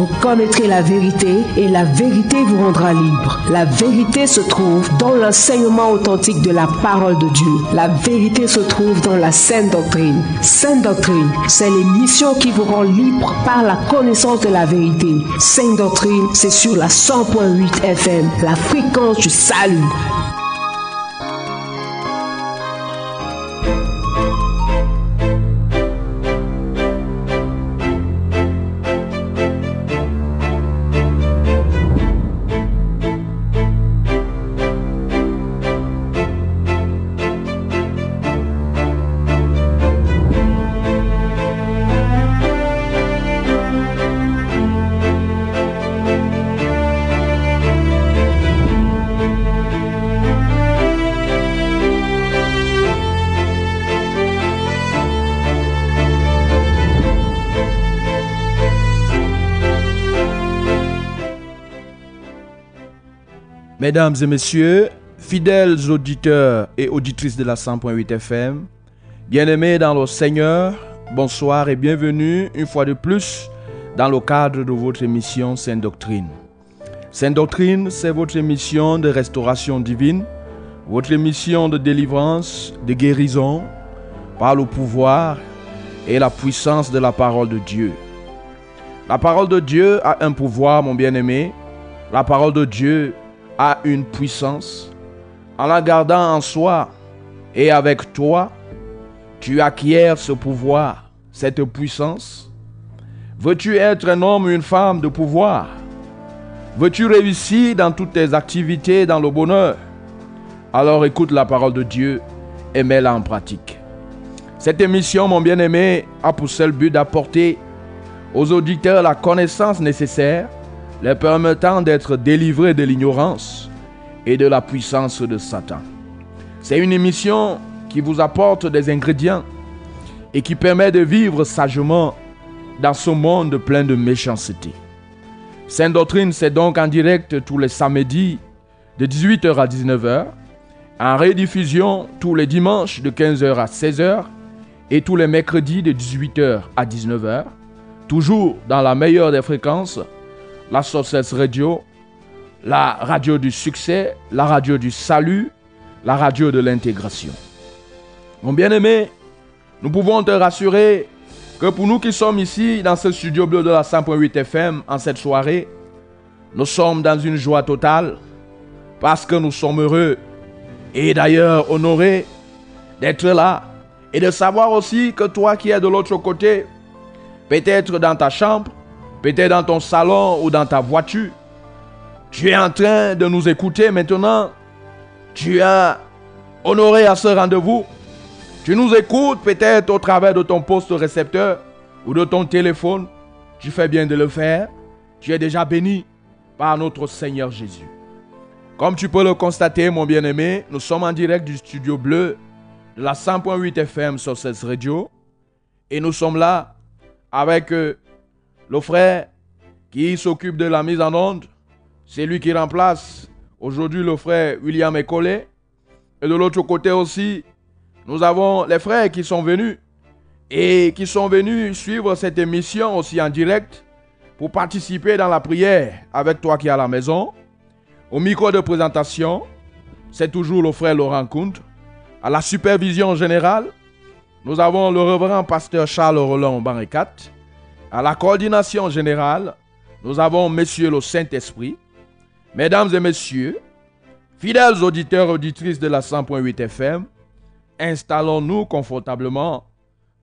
Vous connaîtrez la vérité et la vérité vous rendra libre. La vérité se trouve dans l'enseignement authentique de la parole de Dieu. La vérité se trouve dans la sainte doctrine. Sainte doctrine, c'est l'émission qui vous rend libre par la connaissance de la vérité. Sainte doctrine, c'est sur la 100.8 FM, la fréquence du salut. Mesdames et messieurs, fidèles auditeurs et auditrices de la 100.8 FM, bien-aimés dans le Seigneur, bonsoir et bienvenue une fois de plus dans le cadre de votre émission Sainte Doctrine. Sainte Doctrine, c'est votre émission de restauration divine, votre émission de délivrance, de guérison par le pouvoir et la puissance de la parole de Dieu. La parole de Dieu a un pouvoir, mon bien-aimé. La parole de Dieu une puissance, en la gardant en soi et avec toi, tu acquiers ce pouvoir, cette puissance. Veux-tu être un homme une femme de pouvoir? Veux-tu réussir dans toutes tes activités, dans le bonheur? Alors écoute la parole de Dieu et mets-la en pratique. Cette émission, mon bien-aimé, a pour seul but d'apporter aux auditeurs la connaissance nécessaire les permettant d'être délivrés de l'ignorance et de la puissance de Satan. C'est une émission qui vous apporte des ingrédients et qui permet de vivre sagement dans ce monde plein de méchanceté. Sainte Doctrine, c'est donc en direct tous les samedis de 18h à 19h, en rediffusion tous les dimanches de 15h à 16h et tous les mercredis de 18h à 19h, toujours dans la meilleure des fréquences la Sources Radio, la radio du succès, la radio du salut, la radio de l'intégration. Mon bien-aimé, nous pouvons te rassurer que pour nous qui sommes ici dans ce studio bleu de la 100.8 FM en cette soirée, nous sommes dans une joie totale parce que nous sommes heureux et d'ailleurs honorés d'être là et de savoir aussi que toi qui es de l'autre côté, peut-être dans ta chambre, peut-être dans ton salon ou dans ta voiture. Tu es en train de nous écouter maintenant. Tu as honoré à ce rendez-vous. Tu nous écoutes peut-être au travers de ton poste récepteur ou de ton téléphone. Tu fais bien de le faire. Tu es déjà béni par notre Seigneur Jésus. Comme tu peux le constater, mon bien-aimé, nous sommes en direct du studio bleu de la 100.8 FM sur cette radio. Et nous sommes là avec euh, le frère qui s'occupe de la mise en onde, c'est lui qui remplace aujourd'hui le frère William Ecolé. Et de l'autre côté aussi, nous avons les frères qui sont venus et qui sont venus suivre cette émission aussi en direct pour participer dans la prière avec toi qui es à la maison. Au micro de présentation, c'est toujours le frère Laurent Kunt. À la supervision générale, nous avons le reverend pasteur Charles Roland Barricat. À la coordination générale, nous avons Monsieur le Saint-Esprit. Mesdames et Messieurs, fidèles auditeurs et auditrices de la 100.8 FM, installons-nous confortablement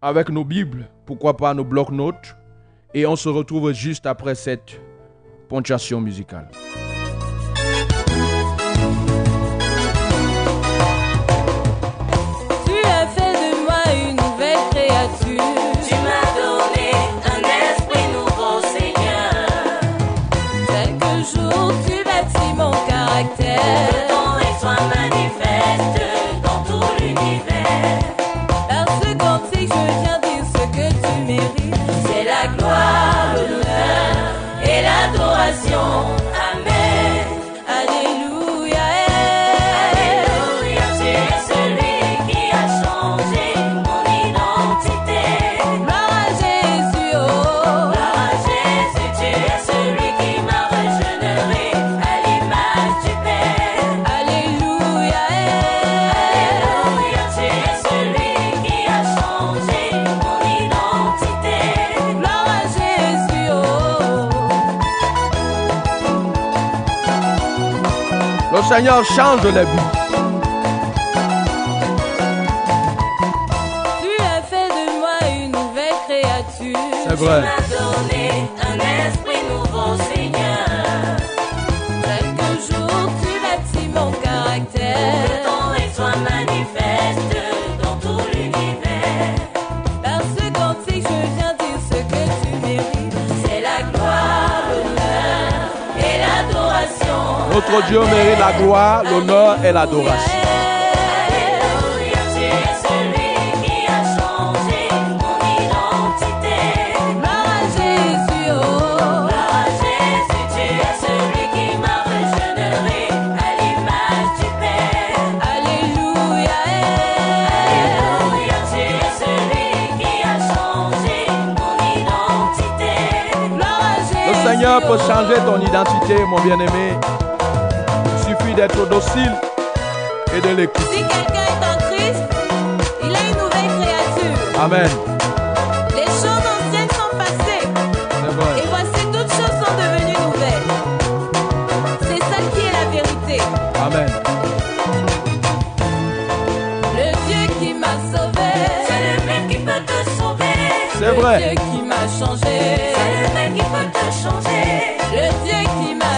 avec nos Bibles, pourquoi pas nos blocs-notes, et on se retrouve juste après cette ponctuation musicale. Seigneur change les vies. Tu as fait de moi une nouvelle créature. C'est vrai. Tu m'as donné un esprit changé mon identité. gloire à Jésus. Le Seigneur peut oh. changer ton identité, mon bien-aimé. D'être docile et de l'écouter. Si quelqu'un est en Christ, il est une nouvelle créature. Amen. Les choses anciennes sont passées. C'est vrai. Et voici toutes choses sont devenues nouvelles. C'est ça qui est la vérité. Amen. Le Dieu qui m'a sauvé. C'est le même qui peut te sauver. C'est Le vrai. Dieu qui m'a changé.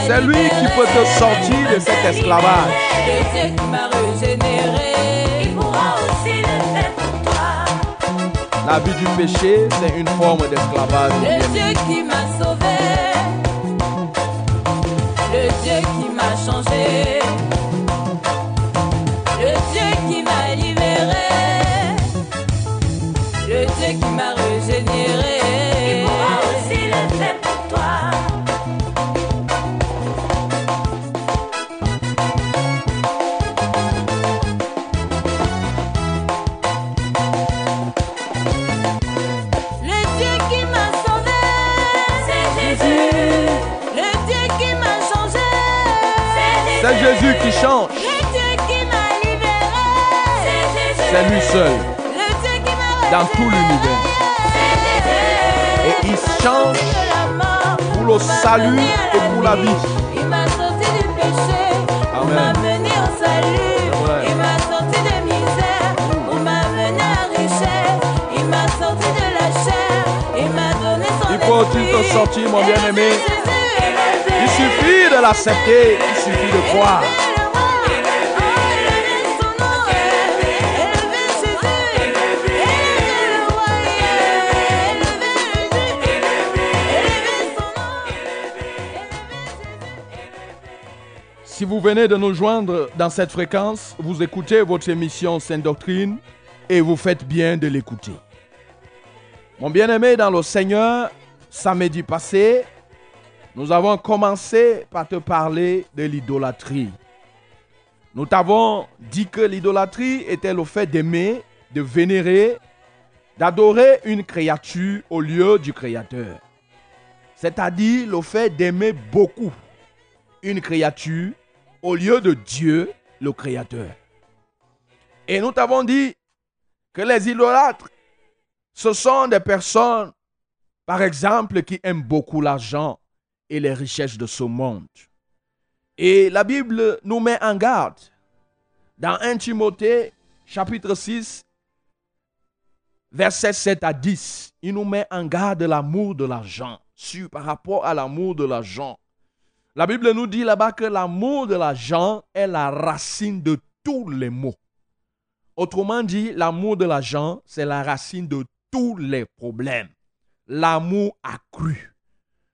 C'est lui qui peut te sortir de cet esclavage. Le Dieu qui m'a régénéré. Il pourra aussi le faire pour toi. La vie du péché, c'est une forme d'esclavage. Le. Dieu qui m'a sauvé. Le Dieu qui m'a changé. C'est Jésus. C'est lui seul Le Dieu qui dans tout l'univers. Et il change pour le salut et pour la vie. Il m'a sorti du péché, il Amen. m'a mené au salut, il m'a sorti de misère, il m'a mené à la richesse, il m'a sorti de la chair, il m'a donné son Il faut-il te sortir, mon bien-aimé? Il suffit de l'accepter, il suffit de croire. Vous venez de nous joindre dans cette fréquence, vous écoutez votre émission Sainte Doctrine et vous faites bien de l'écouter. Mon bien-aimé dans le Seigneur, samedi passé, nous avons commencé par te parler de l'idolâtrie. Nous t'avons dit que l'idolâtrie était le fait d'aimer, de vénérer, d'adorer une créature au lieu du Créateur. C'est-à-dire le fait d'aimer beaucoup une créature au lieu de Dieu, le Créateur. Et nous t'avons dit que les idolâtres, ce sont des personnes, par exemple, qui aiment beaucoup l'argent et les richesses de ce monde. Et la Bible nous met en garde. Dans 1 Timothée, chapitre 6, versets 7 à 10, il nous met en garde de l'amour de l'argent, par rapport à l'amour de l'argent. La Bible nous dit là-bas que l'amour de l'argent est la racine de tous les maux. Autrement dit, l'amour de l'argent, c'est la racine de tous les problèmes. L'amour accru.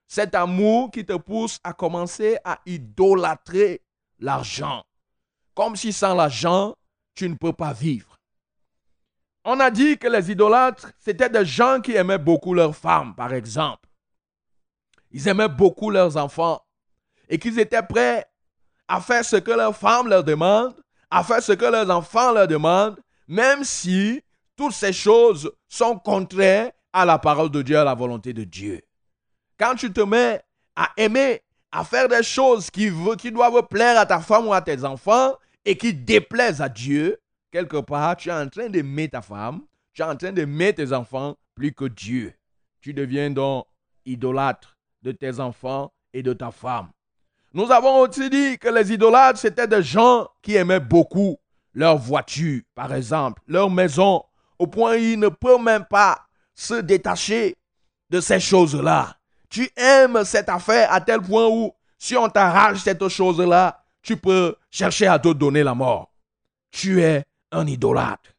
Cet amour qui te pousse à commencer à idolâtrer l'argent. Comme si sans l'argent, tu ne peux pas vivre. On a dit que les idolâtres, c'était des gens qui aimaient beaucoup leurs femmes, par exemple. Ils aimaient beaucoup leurs enfants et qu'ils étaient prêts à faire ce que leurs femmes leur demandent, à faire ce que leurs enfants leur demandent, même si toutes ces choses sont contraires à la parole de Dieu, à la volonté de Dieu. Quand tu te mets à aimer, à faire des choses qui, qui doivent plaire à ta femme ou à tes enfants et qui déplaisent à Dieu, quelque part, tu es en train d'aimer ta femme, tu es en train d'aimer tes enfants plus que Dieu. Tu deviens donc idolâtre de tes enfants et de ta femme. Nous avons aussi dit que les idolâtres, c'était des gens qui aimaient beaucoup leur voiture, par exemple, leur maison, au point où ils ne peuvent même pas se détacher de ces choses-là. Tu aimes cette affaire à tel point où, si on t'arrache cette chose-là, tu peux chercher à te donner la mort. Tu es un idolâtre.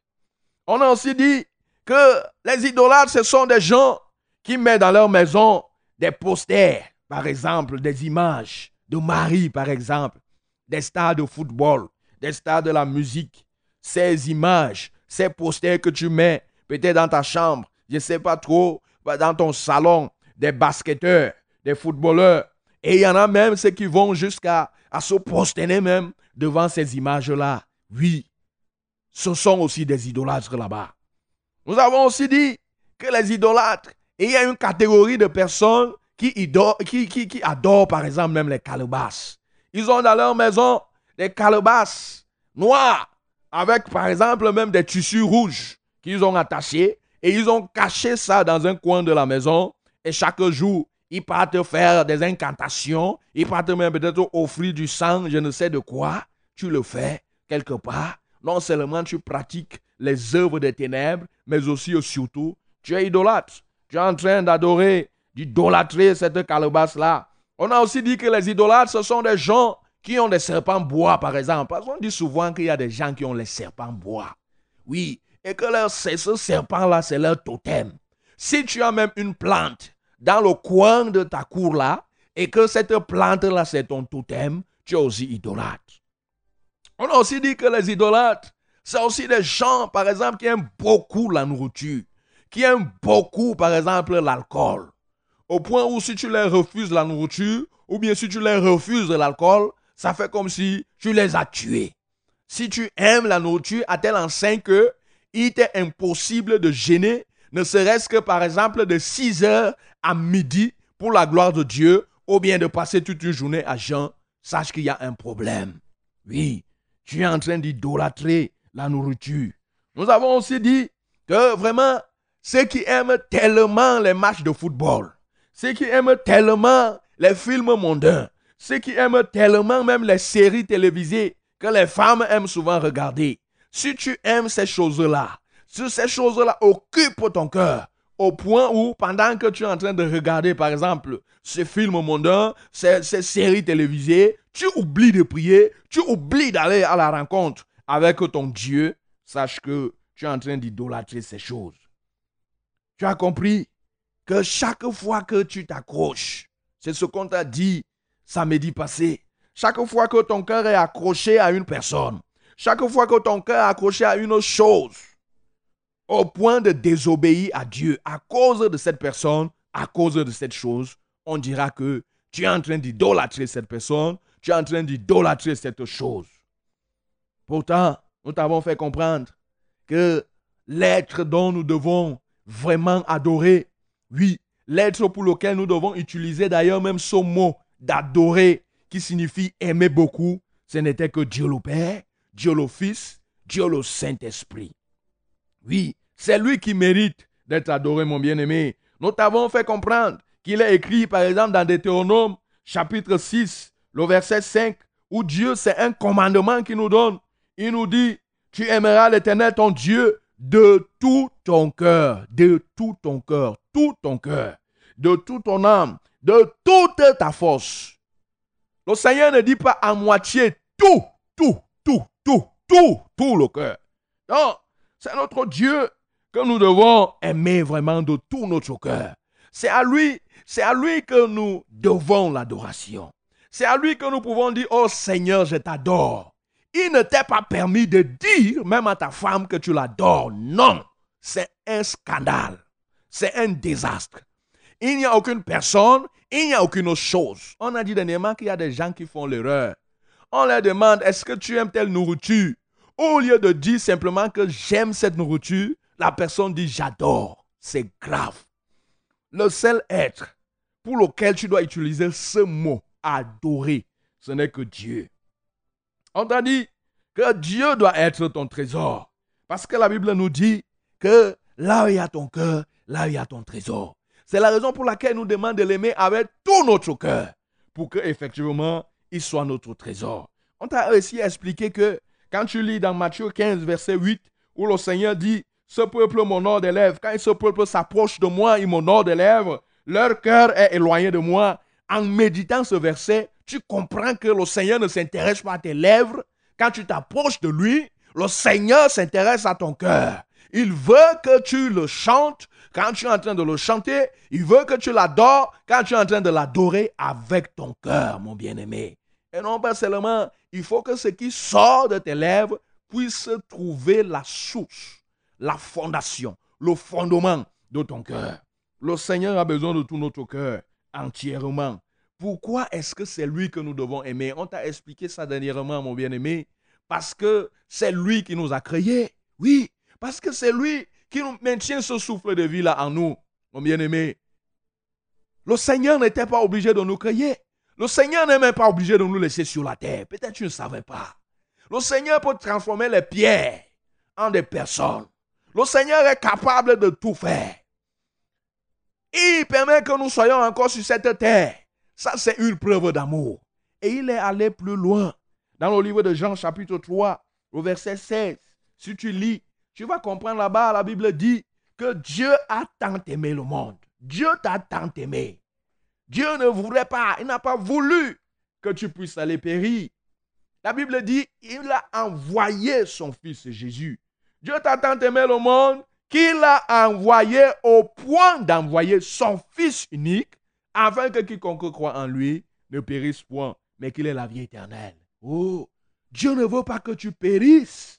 On a aussi dit que les idolâtres, ce sont des gens qui mettent dans leur maison des posters, par exemple, des images de Marie, par exemple, des stars de football, des stars de la musique. Ces images, ces posters que tu mets peut-être dans ta chambre, je ne sais pas trop, dans ton salon, des basketteurs, des footballeurs. Et il y en a même ceux qui vont jusqu'à à se prosterner même devant ces images-là. Oui, ce sont aussi des idolâtres là-bas. Nous avons aussi dit que les idolâtres, il y a une catégorie de personnes qui, qui adorent par exemple même les calebasses. Ils ont dans leur maison des calebasses noires avec par exemple même des tissus rouges qu'ils ont attachés et ils ont caché ça dans un coin de la maison et chaque jour ils partent faire des incantations, ils partent même peut-être offrir du sang, je ne sais de quoi. Tu le fais quelque part. Non seulement tu pratiques les œuvres des ténèbres, mais aussi et surtout, tu es idolâtre. Tu es en train d'adorer, d'idolâtrer cette calebasse-là. On a aussi dit que les idolâtres, ce sont des gens qui ont des serpents bois, par exemple. Parce qu'on dit souvent qu'il y a des gens qui ont les serpents bois. Oui, et que ce serpent-là, c'est leur totem. Si tu as même une plante dans le coin de ta cour là, et que cette plante-là, c'est ton totem, tu es aussi idolâtre. On a aussi dit que les idolâtres, c'est aussi des gens, par exemple, qui aiment beaucoup la nourriture, qui aiment beaucoup, par exemple, l'alcool. Au point où si tu leur refuses la nourriture, ou bien si tu leur refuses l'alcool, ça fait comme si tu les as tués. Si tu aimes la nourriture à tel enseigne que il t'est impossible de gêner, ne serait-ce que par exemple de 6 heures à midi pour la gloire de Dieu, ou bien de passer toute une journée à jeun, sache qu'il y a un problème. Oui, tu es en train d'idolâtrer la nourriture. Nous avons aussi dit que vraiment, ceux qui aiment tellement les matchs de football, ceux qui aiment tellement les films mondains, ceux qui aiment tellement même les séries télévisées que les femmes aiment souvent regarder, si tu aimes ces choses-là, si ces choses-là occupent ton cœur, au point où, pendant que tu es en train de regarder, par exemple, ces films mondains, ces, ces séries télévisées, tu oublies de prier, tu oublies d'aller à la rencontre avec ton Dieu, sache que tu es en train d'idolâtrer ces choses. Tu as compris? Que chaque fois que tu t'accroches, c'est ce qu'on t'a dit samedi passé, chaque fois que ton cœur est accroché à une personne, chaque fois que ton cœur est accroché à une chose, au point de désobéir à Dieu à cause de cette personne, à cause de cette chose, on dira que tu es en train d'idolâtrer cette personne, tu es en train d'idolâtrer cette chose. Pourtant, nous t'avons fait comprendre que l'être dont nous devons vraiment adorer, oui, l'être pour lequel nous devons utiliser d'ailleurs même ce mot d'adorer, qui signifie aimer beaucoup, ce n'était que Dieu le Père, Dieu le Fils, Dieu le Saint-Esprit. Oui, c'est lui qui mérite d'être adoré, mon bien-aimé. Nous t'avons fait comprendre qu'il est écrit, par exemple, dans Deutéronome, chapitre 6, le verset 5, où Dieu, c'est un commandement qu'il nous donne. Il nous dit, tu aimeras l'éternel ton Dieu de tout ton cœur, de tout ton cœur, tout ton cœur, de toute ton âme, de toute ta force. Le Seigneur ne dit pas à moitié tout, tout, tout, tout, tout, tout le cœur. Non, c'est notre Dieu que nous devons aimer vraiment de tout notre cœur. C'est à lui, c'est à lui que nous devons l'adoration. C'est à lui que nous pouvons dire, oh Seigneur, je t'adore. Il ne t'est pas permis de dire, même à ta femme, que tu l'adores. Non, c'est un scandale. C'est un désastre. Il n'y a aucune personne, il n'y a aucune chose. On a dit dernièrement qu'il y a des gens qui font l'erreur. On leur demande, est-ce que tu aimes telle nourriture? Au lieu de dire simplement que j'aime cette nourriture, la personne dit j'adore. C'est grave. Le seul être pour lequel tu dois utiliser ce mot, adorer, ce n'est que Dieu. On t'a dit que Dieu doit être ton trésor. Parce que la Bible nous dit que là où il y a ton cœur, là il y a ton trésor. C'est la raison pour laquelle nous demande de l'aimer avec tout notre cœur. Pour que effectivement, il soit notre trésor. On t'a aussi expliqué que quand tu lis dans Matthieu 15, verset 8, où le Seigneur dit, ce peuple m'honore des lèvres. Quand ce peuple s'approche de moi, il m'honore des lèvres. Leur cœur est éloigné de moi. En méditant ce verset, tu comprends que le Seigneur ne s'intéresse pas à tes lèvres. Quand tu t'approches de lui, le Seigneur s'intéresse à ton cœur. Il veut que tu le chantes quand tu es en train de le chanter. Il veut que tu l'adores quand tu es en train de l'adorer avec ton cœur, mon bien-aimé. Et non pas seulement, il faut que ce qui sort de tes lèvres puisse trouver la source, la fondation, le fondement de ton cœur. Le Seigneur a besoin de tout notre cœur entièrement. Pourquoi est-ce que c'est lui que nous devons aimer? On t'a expliqué ça dernièrement, mon bien-aimé. Parce que c'est lui qui nous a créés. Oui, parce que c'est lui qui nous maintient ce souffle de vie là en nous, mon bien-aimé. Le Seigneur n'était pas obligé de nous créer. Le Seigneur n'est même pas obligé de nous laisser sur la terre. Peut-être tu ne savais pas. Le Seigneur peut transformer les pierres en des personnes. Le Seigneur est capable de tout faire. Il permet que nous soyons encore sur cette terre. Ça, c'est une preuve d'amour. Et il est allé plus loin. Dans le livre de Jean, chapitre 3, au verset 16, si tu lis, tu vas comprendre là-bas, la Bible dit que Dieu a tant aimé le monde. Dieu t'a tant aimé. Dieu ne voulait pas, il n'a pas voulu que tu puisses aller périr. La Bible dit, il a envoyé son fils Jésus. Dieu t'a tant aimé le monde qu'il a envoyé au point d'envoyer son fils unique afin que quiconque croit en lui ne périsse point, mais qu'il ait la vie éternelle. Oh, Dieu ne veut pas que tu périsses.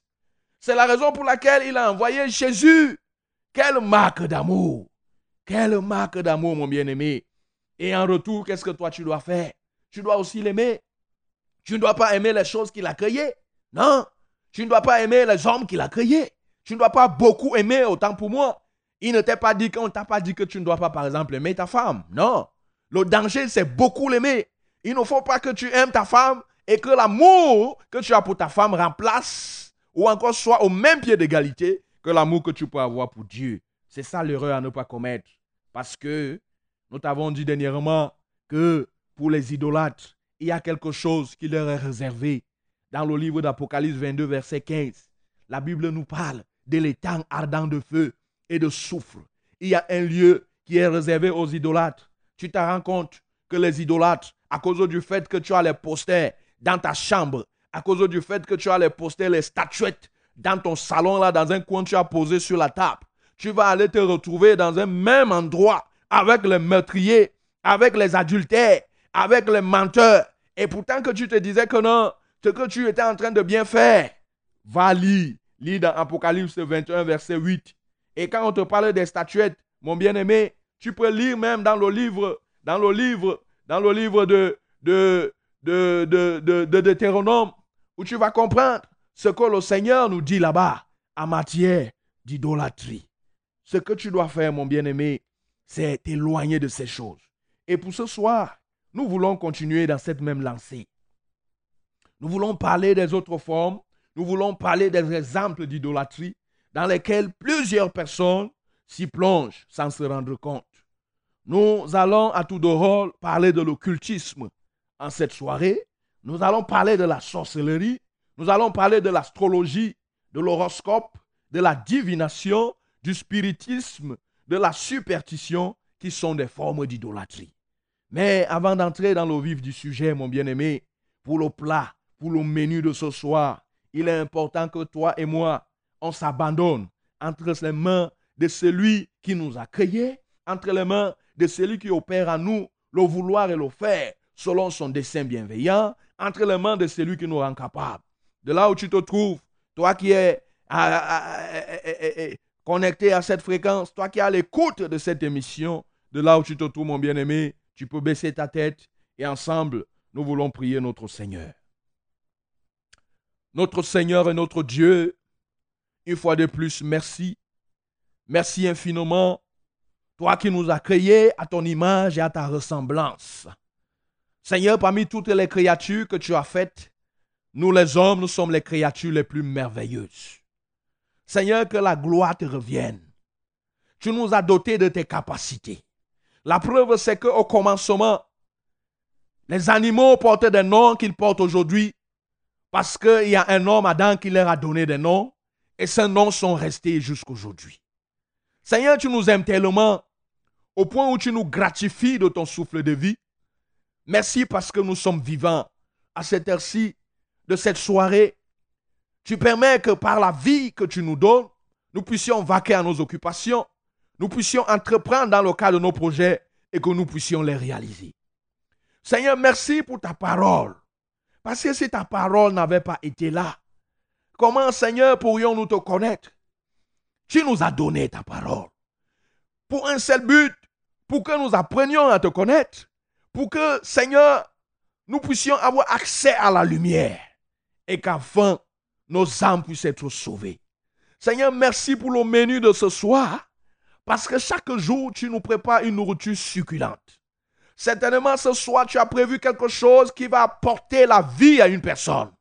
C'est la raison pour laquelle il a envoyé Jésus. Quelle marque d'amour. Quelle marque d'amour, mon bien-aimé. Et en retour, qu'est-ce que toi tu dois faire? Tu dois aussi l'aimer. Tu ne dois pas aimer les choses qu'il a créées. Non. Tu ne dois pas aimer les hommes qu'il a créés. Tu ne dois pas beaucoup aimer autant pour moi. Il ne t'a pas dit qu'on t'a pas dit que tu ne dois pas, par exemple, aimer ta femme. Non. Le danger, c'est beaucoup l'aimer. Il ne faut pas que tu aimes ta femme et que l'amour que tu as pour ta femme remplace ou encore soit au même pied d'égalité que l'amour que tu peux avoir pour Dieu. C'est ça l'erreur à ne pas commettre. Parce que nous t'avons dit dernièrement que pour les idolâtres, il y a quelque chose qui leur est réservé. Dans le livre d'Apocalypse 22, verset 15, la Bible nous parle de l'étang ardent de feu et de soufre. Il y a un lieu qui est réservé aux idolâtres. Tu te rends compte que les idolâtres, à cause du fait que tu as les posters dans ta chambre, à cause du fait que tu as les posters, les statuettes dans ton salon, là, dans un coin, tu as posé sur la table, tu vas aller te retrouver dans un même endroit avec les meurtriers, avec les adultères, avec les menteurs. Et pourtant que tu te disais que non, ce que tu étais en train de bien faire, va lire. Lis dans Apocalypse 21, verset 8. Et quand on te parle des statuettes, mon bien-aimé, tu peux lire même dans le livre, dans le livre, dans le livre de, de, de, de, de, de Deutéronome, où tu vas comprendre ce que le Seigneur nous dit là-bas en matière d'idolâtrie. Ce que tu dois faire, mon bien-aimé, c'est t'éloigner de ces choses. Et pour ce soir, nous voulons continuer dans cette même lancée. Nous voulons parler des autres formes, nous voulons parler des exemples d'idolâtrie dans lesquels plusieurs personnes s'y plongent sans se rendre compte. Nous allons à tout de rôle parler de l'occultisme en cette soirée. Nous allons parler de la sorcellerie. Nous allons parler de l'astrologie, de l'horoscope, de la divination, du spiritisme, de la superstition qui sont des formes d'idolâtrie. Mais avant d'entrer dans le vif du sujet, mon bien-aimé, pour le plat, pour le menu de ce soir, il est important que toi et moi, on s'abandonne entre les mains de celui qui nous a créés, entre les mains de celui qui opère en nous le vouloir et le faire selon son dessein bienveillant, entre les mains de celui qui nous rend capables. De là où tu te trouves, toi qui es connecté à cette fréquence, toi qui es à l'écoute de cette émission, de là où tu te trouves, mon bien-aimé, tu peux baisser ta tête et ensemble, nous voulons prier notre Seigneur. Notre Seigneur et notre Dieu, une fois de plus, merci. Merci infiniment. Toi qui nous as créés à ton image et à ta ressemblance. Seigneur, parmi toutes les créatures que tu as faites, nous les hommes, nous sommes les créatures les plus merveilleuses. Seigneur, que la gloire te revienne. Tu nous as dotés de tes capacités. La preuve, c'est qu'au commencement, Les animaux portaient des noms qu'ils portent aujourd'hui parce qu'il y a un homme, Adam, qui leur a donné des noms et ces noms sont restés jusqu'aujourd'hui. Seigneur, tu nous aimes tellement au point où tu nous gratifies de ton souffle de vie. Merci parce que nous sommes vivants à cette heure-ci de cette soirée. Tu permets que par la vie que tu nous donnes, nous puissions vaquer à nos occupations, nous puissions entreprendre dans le cadre de nos projets et que nous puissions les réaliser. Seigneur, merci pour ta parole. Parce que si ta parole n'avait pas été là, comment, Seigneur, pourrions-nous te connaître? Tu nous as donné ta parole. Pour un seul but, pour que nous apprenions à te connaître, pour que, Seigneur, nous puissions avoir accès à la lumière et qu'enfin nos âmes puissent être sauvées. Seigneur, merci pour le menu de ce soir, parce que chaque jour, tu nous prépares une nourriture succulente. Certainement, ce soir, tu as prévu quelque chose qui va apporter la vie à une personne.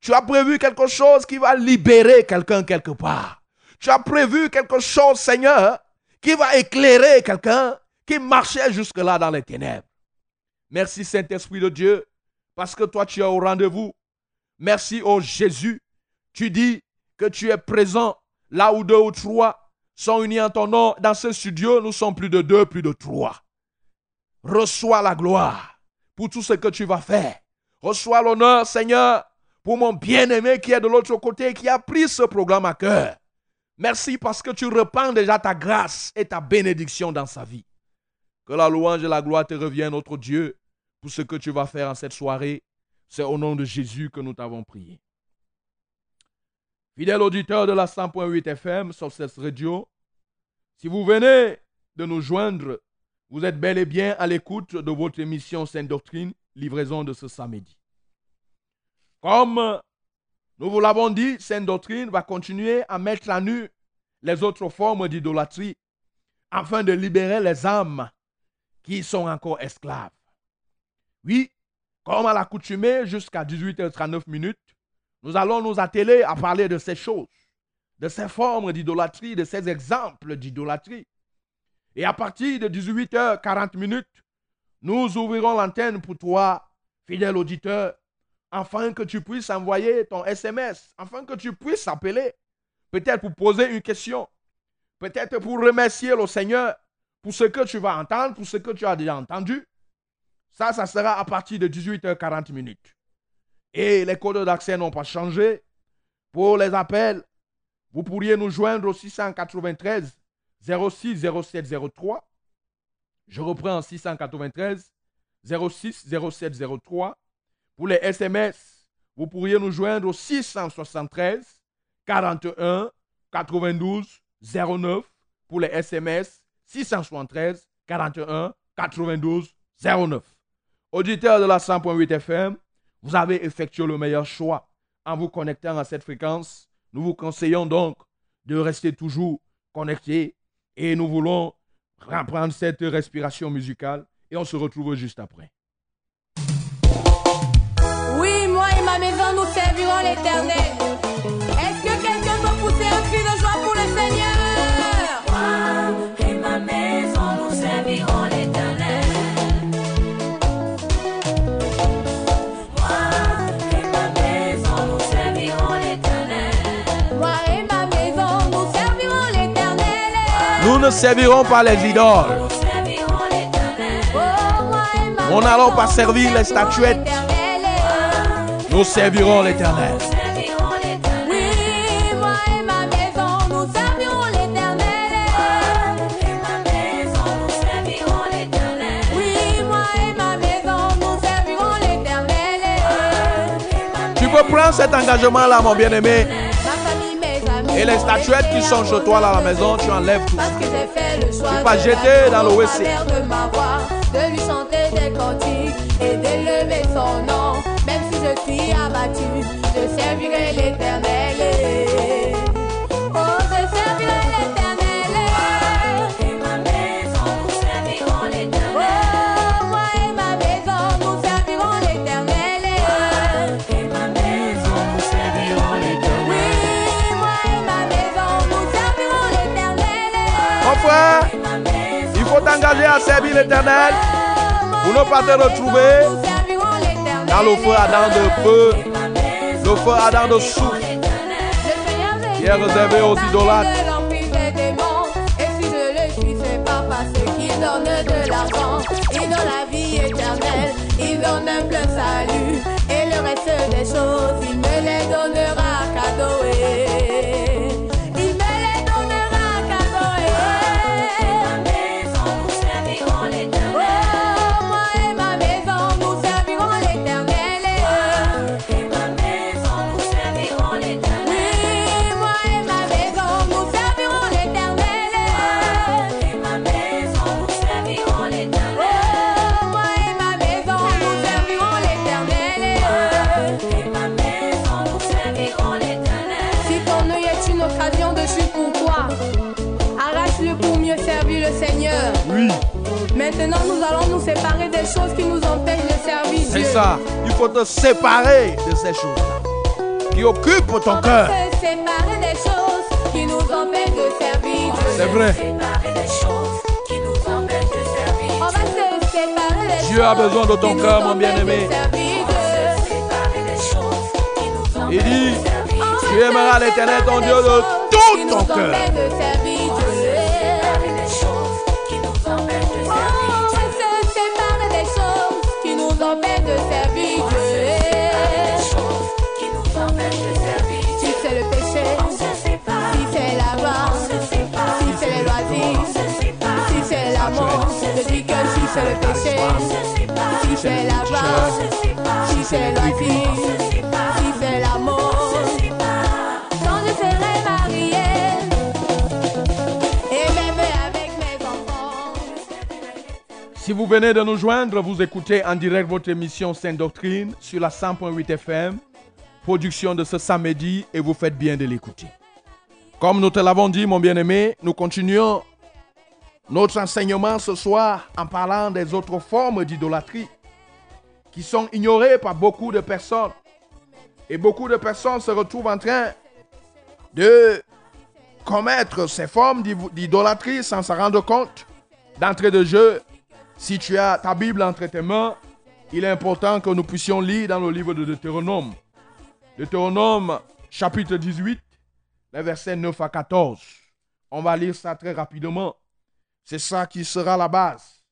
Tu as prévu quelque chose qui va libérer quelqu'un quelque part. Tu as prévu quelque chose, Seigneur, qui va éclairer quelqu'un qui marchait jusque-là dans les ténèbres. Merci, Saint-Esprit de Dieu, parce que toi, tu es au rendez-vous. Merci, oh Jésus. Tu dis que tu es présent là où deux ou trois sont unis en ton nom. Dans ce studio, nous sommes plus de deux, plus de trois. Reçois la gloire pour tout ce que tu vas faire. Reçois l'honneur, Seigneur, pour mon bien-aimé qui est de l'autre côté, qui a pris ce programme à cœur. Merci parce que tu repends déjà ta grâce et ta bénédiction dans sa vie. Que la louange et la gloire te reviennent, notre Dieu, pour ce que tu vas faire en cette soirée. C'est au nom de Jésus que nous t'avons prié. Fidèle auditeur de la 100.8 FM sur cette radio, si vous venez de nous joindre, vous êtes bel et bien à l'écoute de votre émission Sainte Doctrine, livraison de ce samedi. Comme nous vous l'avons dit, Sainte Doctrine va continuer à mettre à nu les autres formes d'idolâtrie afin de libérer les âmes qui sont encore esclaves. Oui, comme à l'accoutumée, jusqu'à 18h39 minutes, nous allons nous atteler à parler de ces choses, de ces formes d'idolâtrie, de ces exemples d'idolâtrie. Et à partir de 18h40 minutes, nous ouvrirons l'antenne pour toi, fidèle auditeur, afin que tu puisses envoyer ton SMS, afin que tu puisses appeler, peut-être pour poser une question, peut-être pour remercier le Seigneur pour ce que tu vas entendre, pour ce que tu as déjà entendu. Ça, ça sera à partir de 18h40 minutes. Et les codes d'accès n'ont pas changé. Pour les appels, vous pourriez nous joindre au 693 06 07 03. Je reprends 693 06 07 03. Pour les SMS, vous pourriez nous joindre au 673 41 92 09. Pour les SMS, 673 41 92 09. Auditeurs de la 100.8 FM, vous avez effectué le meilleur choix en vous connectant à cette fréquence. Nous vous conseillons donc de rester toujours connectés et nous voulons reprendre cette respiration musicale et on se retrouve juste après. Oui, moi et ma maison, nous servirons l'éternel. Est-ce que quelqu'un peut pousser un cri de Nous servirons pas les idoles. Nous n'allons pas servir les statuettes. nous servirons l'éternel. Tu peux prendre cet engagement-là, mon bien-aimé. Et les statuettes qui sont chez toi là à la maison, tu enlèves tout Parce ça. que j'ai fait le choix Tu vas de jeter dans le WC. de lui chanter des cantiques et d'élever son nom. Même si je suis abattu, je servirai l'éternel. T'engager à servir l'Éternel pour ne pas retrouver Dans le feu ardent de feu, le feu ardent de souffle, qui est réservé aux idolâtres. Et si je le suis, c'est pas parce qu'il donne de l'argent. Il donne la vie éternelle, il donne un plein salut. Et le reste des choses, ça. Il faut te séparer de ces choses qui occupent ton cœur. se séparer des choses qui nous empêchent de servir Dieu. C'est vrai. On va se séparer des Dieu a besoin de ton cœur, mon bien-aimé. Il dit, Tu aimeras l'éternel ton Dieu de tout ton cœur. C'est le péché, si c'est l'argent, si c'est les loisirs, si c'est l'amour, quand je serai mariée, et même avec mes enfants. Si vous venez de nous joindre, vous écoutez en direct votre émission Sainte Doctrine sur la 100.8 FM, production de ce samedi, et vous faites bien de l'écouter. Comme nous te l'avons dit, mon bien-aimé, nous continuons notre enseignement ce soir en parlant des autres formes d'idolâtrie qui sont ignorées par beaucoup de personnes. Et beaucoup de personnes se retrouvent en train de commettre ces formes d'idolâtrie sans s'en rendre compte. D'entrée de jeu, si tu as ta Bible entre tes mains, il est important que nous puissions lire dans le livre de Deutéronome. Deutéronome chapitre 18, les versets 9 à 14. On va lire ça très rapidement. C'est ça qui sera la base.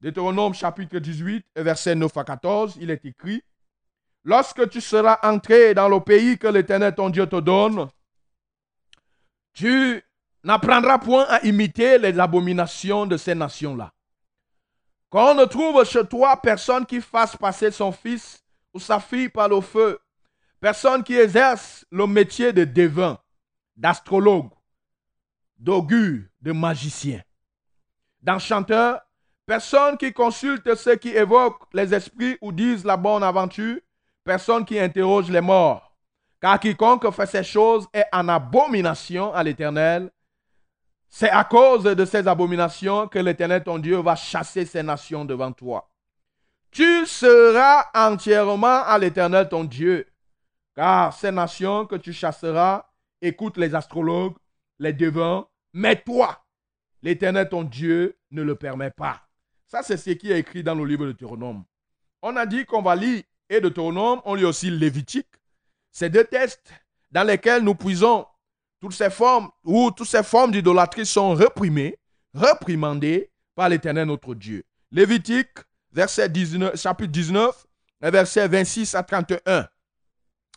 Deutéronome chapitre 18, verset 9 à 14, il est écrit, Lorsque tu seras entré dans le pays que l'Éternel ton Dieu te donne, tu n'apprendras point à imiter les abominations de ces nations-là. Qu'on ne trouve chez toi personne qui fasse passer son fils ou sa fille par le feu, personne qui exerce le métier de devin, d'astrologue, d'augure, de magicien, d'enchanteur, personne qui consulte ceux qui évoquent les esprits ou disent la bonne aventure, personne qui interroge les morts. Car quiconque fait ces choses est en abomination à l'Éternel. C'est à cause de ces abominations que l'Éternel ton Dieu va chasser ces nations devant toi. Tu seras entièrement à l'Éternel ton Dieu, car ces nations que tu chasseras écoutent les astrologues, les devins, mais toi, l'Éternel ton Dieu ne le permet pas. Ça, c'est ce qui est écrit dans le livre de Deutéronome. On a dit qu'on va lire et Deutéronome, on lit aussi Lévitique. Ces deux textes dans lesquels nous puisons toutes ces formes, où toutes ces formes d'idolâtrie sont réprimées, réprimandées par l'Éternel notre Dieu. Lévitique, verset 19, chapitre 19, les versets 26 à 31.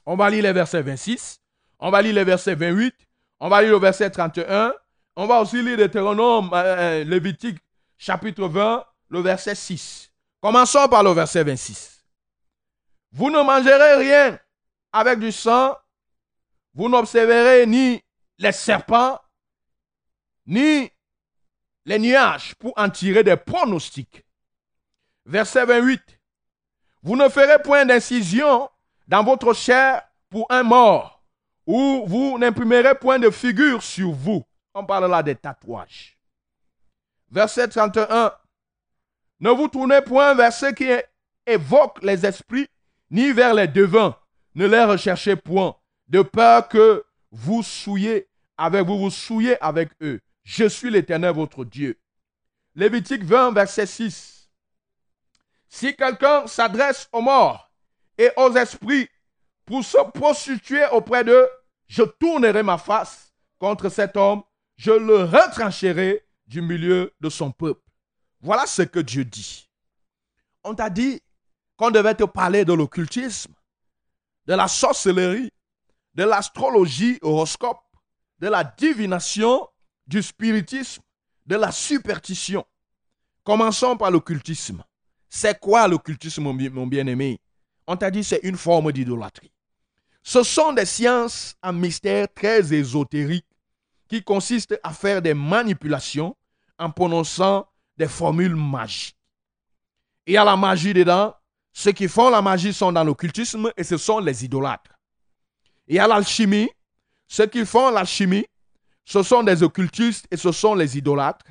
On va lire les versets 26, on va lire les versets 28, on va lire le verset 31, on va aussi lire Deutéronome, euh, euh, Lévitique, chapitre 20, le verset 6. Commençons par le verset 26. Vous ne mangerez rien avec du sang, vous n'observerez ni les serpents, ni les nuages pour en tirer des pronostics. Verset 28. Vous ne ferez point d'incision dans votre chair pour un mort, ou vous n'imprimerez point de figure sur vous. On parle là des tatouages. Verset 31. Ne vous tournez point vers ceux qui évoquent les esprits, ni vers les devins. Ne les recherchez point, de peur que vous souillez avec vous, vous souillez avec eux. Je suis l'Éternel votre Dieu. Lévitique 20, verset 6. Si quelqu'un s'adresse aux morts et aux esprits pour se prostituer auprès d'eux, je tournerai ma face contre cet homme, je le retrancherai du milieu de son peuple. Voilà ce que Dieu dit. On t'a dit qu'on devait te parler de l'occultisme, de la sorcellerie, de l'astrologie horoscope, de la divination, du spiritisme, de la superstition. Commençons par l'occultisme. C'est quoi l'occultisme, mon bien- mon bien-aimé? On t'a dit c'est une forme d'idolâtrie. Ce sont des sciences en mystère très ésotériques qui consistent à faire des manipulations en prononçant des formules magiques. Il y a la magie dedans. Ceux qui font la magie sont dans l'occultisme et ce sont les idolâtres. Il y a l'alchimie. Ceux qui font l'alchimie, ce sont des occultistes et ce sont les idolâtres.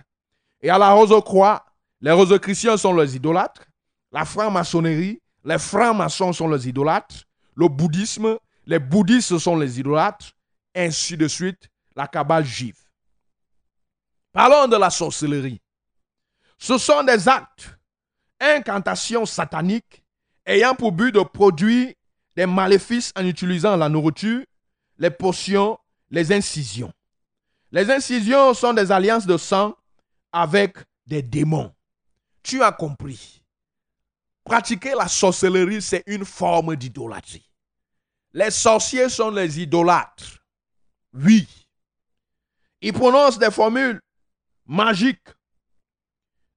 Y a la rose-croix. Les rose-chrétiens sont les idolâtres. La franc-maçonnerie, les francs-maçons sont les idolâtres. Le bouddhisme, les bouddhistes sont les idolâtres. Ainsi de suite, la cabale juive. Parlons de la sorcellerie. Ce sont des actes, incantations sataniques ayant pour but de produire des maléfices en utilisant la nourriture, les potions, les incisions. Les incisions sont des alliances de sang avec des démons. Tu as compris. Pratiquer la sorcellerie, c'est une forme d'idolâtrie. Les sorciers sont les idolâtres. Oui. Ils prononcent des formules magiques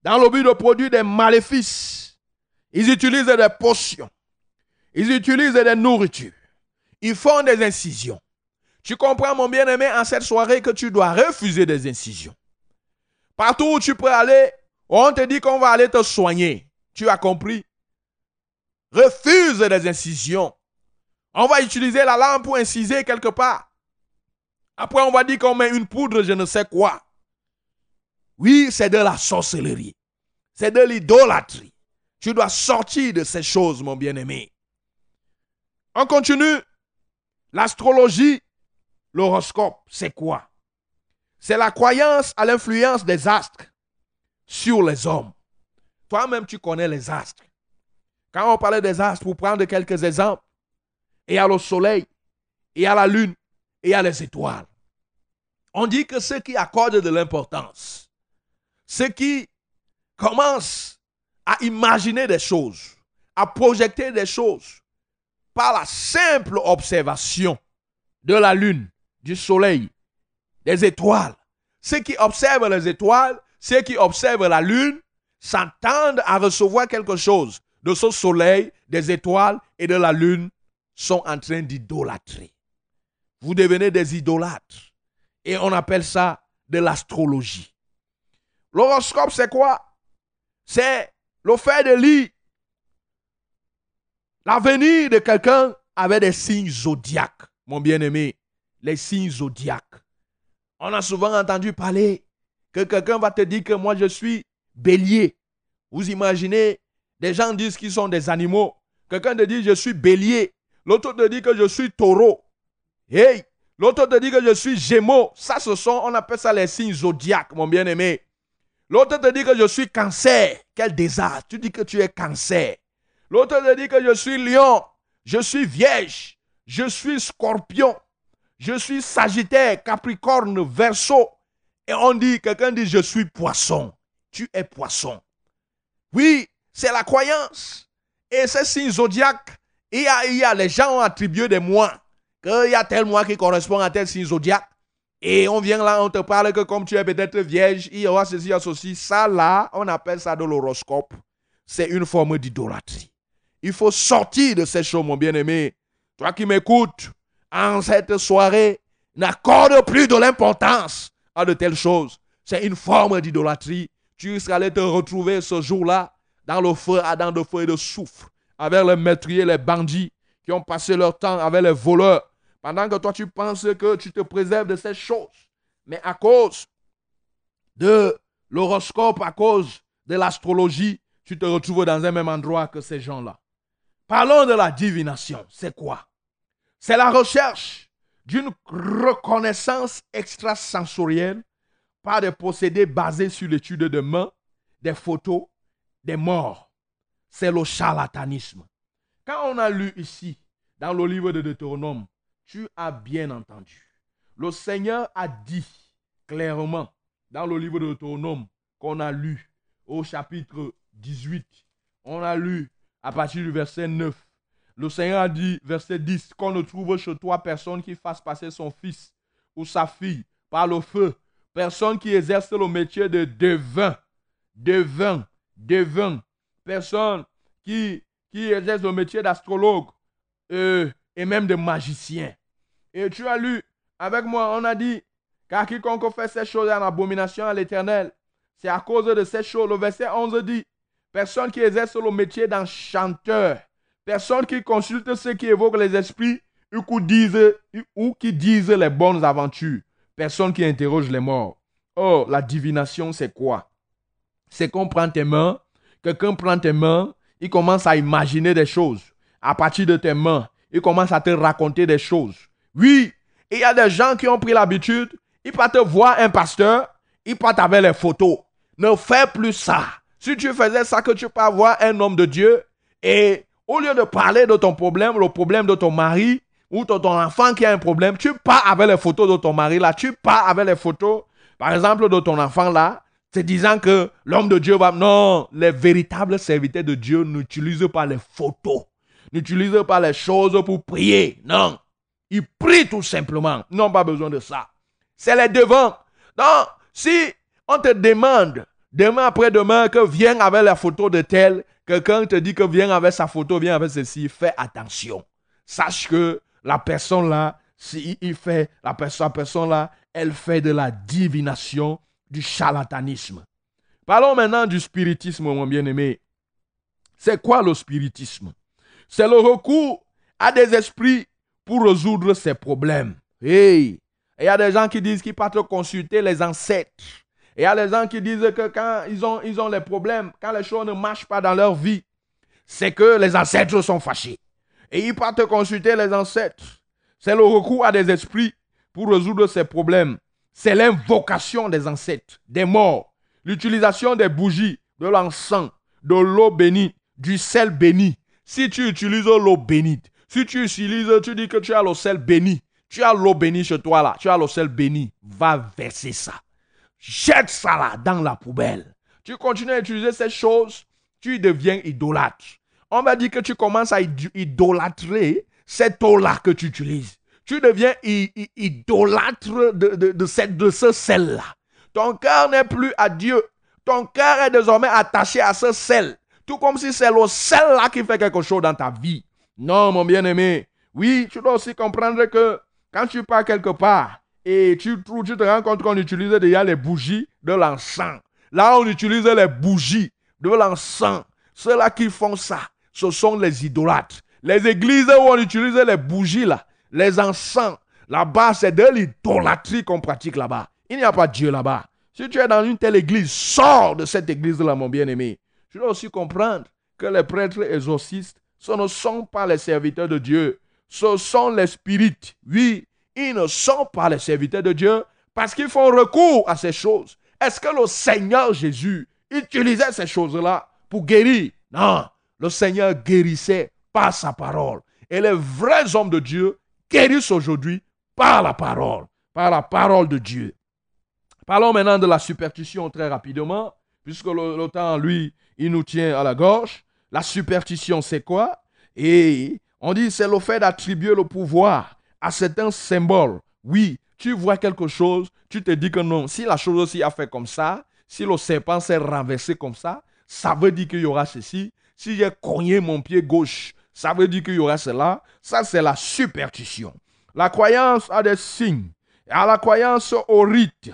dans le but de produire des maléfices. Ils utilisent des potions. Ils utilisent des nourritures. Ils font des incisions. Tu comprends, mon bien-aimé, en cette soirée que tu dois refuser des incisions. Partout où tu peux aller, on te dit qu'on va aller te soigner. Tu as compris? Refuse des incisions. On va utiliser la lampe pour inciser quelque part. Après, on va dire qu'on met une poudre, je ne sais quoi. Oui, c'est de la sorcellerie. C'est de l'idolâtrie. Tu dois sortir de ces choses, mon bien-aimé. On continue. L'astrologie, l'horoscope, c'est quoi? C'est la croyance à l'influence des astres sur les hommes. Toi-même, tu connais les astres. Quand on parlait des astres, pour prendre quelques exemples, y a le soleil, il y a la lune, et a les étoiles. On dit que ceux qui accordent de l'importance, ceux qui commencent à imaginer des choses, à projeter des choses par la simple observation de la lune, du soleil, des étoiles. Ceux qui observent les étoiles, ceux qui observent la lune, s'attendent à recevoir quelque chose de ce soleil, des étoiles et de la lune, sont en train d'idolâtrer. Vous devenez des idolâtres. Et on appelle ça de l'astrologie. L'horoscope, c'est quoi? C'est le fait de lire l'avenir de quelqu'un avec des signes zodiaques, mon bien-aimé. Les signes zodiaques. On a souvent entendu parler que quelqu'un va te dire que moi je suis bélier. Vous imaginez, des gens disent qu'ils sont des animaux. Quelqu'un te dit je suis bélier. L'autre te dit que je suis taureau. Hey, l'autre te dit que je suis gémeaux. Ça, ce sont, on appelle ça les signes zodiaques, mon bien-aimé. L'autre te dit que je suis cancer. Quel désastre. Tu dis que tu es cancer. L'autre te dit que je suis lion. Je suis vierge. Je suis scorpion. Je suis sagittaire, capricorne, verseau. Et on dit, quelqu'un dit, je suis poisson. Tu es poisson. Oui, c'est la croyance. Et ces signes zodiaques, il y a, y a, les gens ont attribué des mois. Qu'il y a tel mois qui correspond à tel signe zodiaque. Et on vient là, on te parle que comme tu es peut-être vierge, il y aura ceci, il y. Ça là, on appelle ça de l'horoscope. C'est une forme d'idolâtrie. Il faut sortir de ces choses, mon bien-aimé. Toi qui m'écoutes, en cette soirée, n'accorde plus de l'importance à de telles choses. C'est une forme d'idolâtrie. Tu risques d'aller te retrouver ce jour-là dans le feu ardent de feu et de soufre, avec les meurtriers, les bandits qui ont passé leur temps avec les voleurs, pendant que toi tu penses que tu te préserves de ces choses. Mais à cause de l'horoscope, à cause de l'astrologie, tu te retrouves dans un même endroit que ces gens-là. Parlons de la divination. C'est quoi? C'est la recherche d'une reconnaissance extrasensorielle par des procédés basés sur l'étude de mains, des photos, des morts. C'est le charlatanisme. Quand on a lu ici, dans le livre de Deutéronome, tu as bien entendu. Le Seigneur a dit clairement dans le livre de Deutéronome qu'on a lu au chapitre 18, on a lu à partir du verset 9. Le Seigneur a dit, verset 10, qu'on ne trouve chez toi personne qui fasse passer son fils ou sa fille par le feu. Personne qui exerce le métier de devin, devin, devin. Personne qui, qui exerce le métier d'astrologue euh, et même de magicien. Et tu as lu avec moi, on a dit, car quiconque fait ces choses en abomination à l'éternel. C'est à cause de ces choses. Le verset 11 dit, personne qui exerce le métier d'enchanteur, personne qui consulte ceux qui évoquent les esprits ou qui disent, ou qui disent les bonnes aventures, personne qui interroge les morts. Oh, la divination, c'est quoi? C'est qu'on prend tes mains, quelqu'un prend tes mains, il commence à imaginer des choses. À partir de tes mains, il commence à te raconter des choses. Oui, il y a des gens qui ont pris l'habitude, ils partent voir un pasteur, ils partent avec les photos. Ne fais plus ça. Si tu faisais ça, que tu peux voir un homme de Dieu et au lieu de parler de ton problème, le problème de ton mari ou de ton enfant qui a un problème, tu pars avec les photos de ton mari là, tu pars avec les photos, par exemple, de ton enfant là, te disant que l'homme de Dieu va... Non, les véritables serviteurs de Dieu n'utilisent pas les photos, n'utilisent pas les choses pour prier. Non, ils prient tout simplement. Ils n'ont pas besoin de ça. C'est les devants. Non, si on te demande demain après-demain que viens avec la photo de tel, quelqu'un te dit que viens avec sa photo, viens avec ceci, fais attention. Sache que la personne là, si il fait, la personne là, elle fait de la divination, du charlatanisme. Parlons maintenant du spiritisme, mon bien-aimé. C'est quoi le spiritisme? C'est le recours à des esprits pour résoudre ses problèmes. Hey! Il y a des gens qui disent qu'ils partent consulter les ancêtres. Il y a des gens qui disent que quand ils ont, ils ont les problèmes, quand les choses ne marchent pas dans leur vie, c'est que les ancêtres sont fâchés. Et ils partent consulter les ancêtres. C'est le recours à des esprits pour résoudre ces problèmes. C'est l'invocation des ancêtres, des morts, l'utilisation des bougies, de l'encens, de l'eau bénite, du sel béni. Si tu utilises l'eau bénite, si tu utilises, tu dis que tu as le sel béni, tu as l'eau bénie chez toi là, tu as le sel béni, va verser ça. Jette ça là dans la poubelle. Tu continues à utiliser ces choses, tu deviens idolâtre. On va dire que tu commences à id- idolâtrer cette eau-là que tu utilises. Tu deviens idolâtre de, ce sel-là. Ton cœur n'est plus à Dieu. Ton cœur est désormais attaché à ce sel. Tout comme si c'est le sel-là qui fait quelque chose dans ta vie. Non, mon bien-aimé. Oui, tu dois aussi comprendre que quand tu pars quelque part et tu, tu te rends compte qu'on utilise déjà les bougies de l'encens. Là, on utilise les bougies de l'encens. Ceux-là qui font ça, ce sont les idolâtres. Les églises où on utilise les bougies là, les encens, là-bas, c'est de l'idolâtrie qu'on pratique là-bas. Il n'y a pas Dieu là-bas. Si tu es dans une telle église, sors de cette église-là, mon bien-aimé. Tu dois aussi comprendre que les prêtres exorcistes, ce ne sont pas les serviteurs de Dieu. Ce sont les spirites. Oui, ils ne sont pas les serviteurs de Dieu parce qu'ils font recours à ces choses. Est-ce que le Seigneur Jésus utilisait ces choses-là pour guérir? Non, le Seigneur guérissait par sa parole. Et les vrais hommes de Dieu guérissent aujourd'hui par la parole, par la parole de Dieu. Parlons maintenant de la superstition très rapidement, puisque le, temps, lui, il nous tient à la gorge. La superstition, c'est quoi? Et on dit c'est le fait d'attribuer le pouvoir à certains symboles. Oui, tu vois quelque chose, tu te dis que non, si la chose aussi a fait comme ça, si le serpent s'est renversé comme ça, ça veut dire qu'il y aura ceci. Si j'ai cogné mon pied gauche, ça veut dire qu'il y aura cela. Ça, c'est la superstition. La croyance a des signes. À la croyance au rite.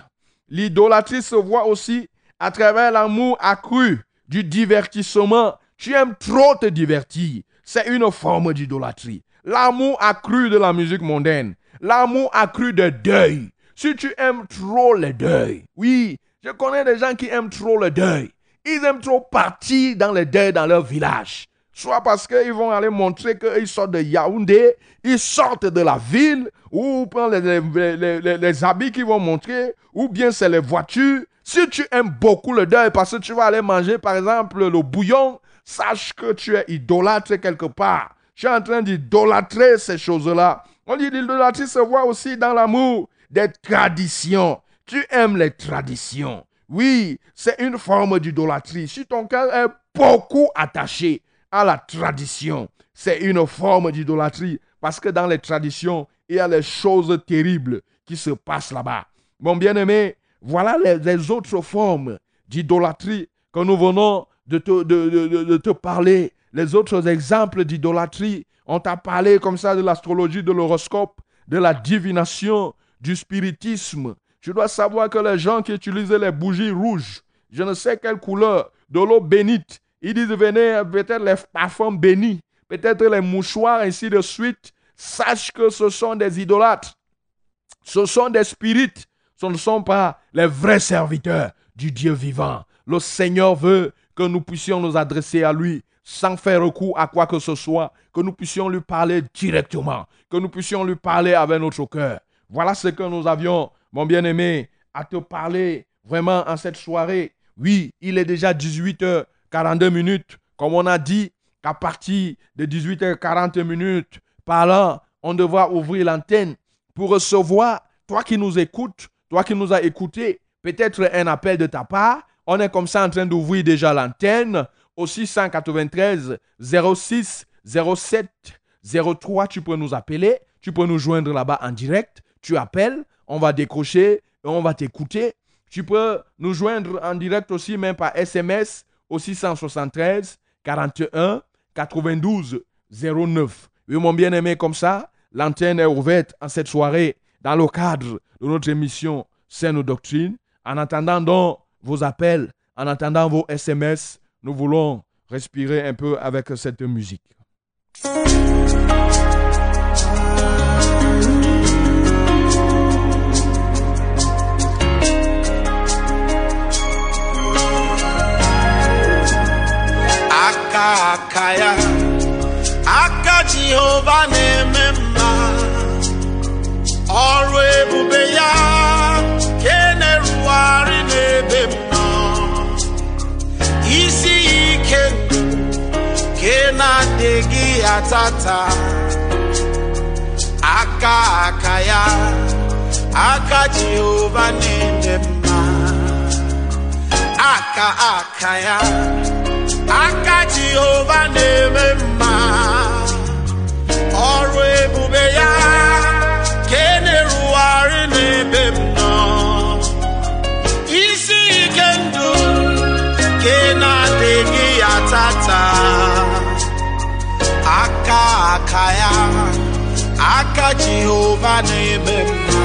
L'idolâtrie se voit aussi à travers l'amour accru du divertissement. Tu aimes trop te divertir. C'est une forme d'idolâtrie. L'amour accru de la musique mondaine. L'amour accru de deuil. Si tu aimes trop le deuil. Oui, je connais des gens qui aiment trop le deuil. Ils aiment trop partir dans le deuil dans leur village. Soit parce qu'ils vont aller montrer qu'ils sortent de Yaoundé, ils sortent de la ville, ou prendre les, les- les- les- les habits qu'ils vont montrer, ou bien c'est les voitures. Si tu aimes beaucoup le deuil parce que tu vas aller manger, par exemple, le bouillon, sache que tu es idolâtre quelque part. Tu es en train d'idolâtrer ces choses-là. On dit l'idolâtrie se voit aussi dans l'amour des traditions. Tu aimes les traditions. Oui, c'est une forme d'idolâtrie. Si ton cœur est beaucoup attaché la tradition, c'est une forme d'idolâtrie parce que dans les traditions, il y a les choses terribles qui se passent là-bas. Mon bien-aimé, voilà les, autres formes d'idolâtrie que nous venons de te, de- de te parler. Les autres exemples d'idolâtrie, on t'a parlé comme ça de l'astrologie, de l'horoscope, de la divination, du spiritisme. Tu dois savoir que les gens qui utilisent les bougies rouges, je ne sais quelle couleur, de l'eau bénite, ils disent venez peut-être les parfums bénis, peut-être les mouchoirs, ainsi de suite. Sache que ce sont des idolâtres. Ce sont des spirites. Ce ne sont pas les vrais serviteurs du Dieu vivant. Le Seigneur veut que nous puissions nous adresser à lui sans faire recours à quoi que ce soit, que nous puissions lui parler directement, que nous puissions lui parler avec notre cœur. Voilà ce que nous avions, mon bien-aimé, à te parler vraiment en cette soirée. Oui, il est déjà 18h42 minutes. Comme on a dit, qu'à partir de 18h40 minutes, par là, on devra ouvrir l'antenne pour recevoir, toi qui nous écoutes, toi qui nous as écoutés, peut-être un appel de ta part. On est comme ça en train d'ouvrir déjà l'antenne au 693 06 07 03. Tu peux nous appeler, tu peux nous joindre là-bas en direct. Tu appelles, on va décrocher et on va t'écouter. Tu peux nous joindre en direct aussi, même par SMS au 673 41 92 09. Oui, mon bien-aimé, comme ça, l'antenne est ouverte en cette soirée dans le cadre de notre émission Scène Doctrine. En attendant donc vos appels, en attendant vos SMS, nous voulons respirer un peu avec cette musique. Aka aka jehova na-eme mma ọrụ ebube ya ke na-erugharị n'ebe m nọ. Isi ike ke na-adịghị ya tata aka aka ya aka jehova mma aka aka ya aka jehova na-eme mma. Ọrụ ebube ya ka e na-erugharị n'ebe m nọ. Isi ike ndụ ka ị na-adịghị ya tata. Aka aka ya aka jehova na-eme mma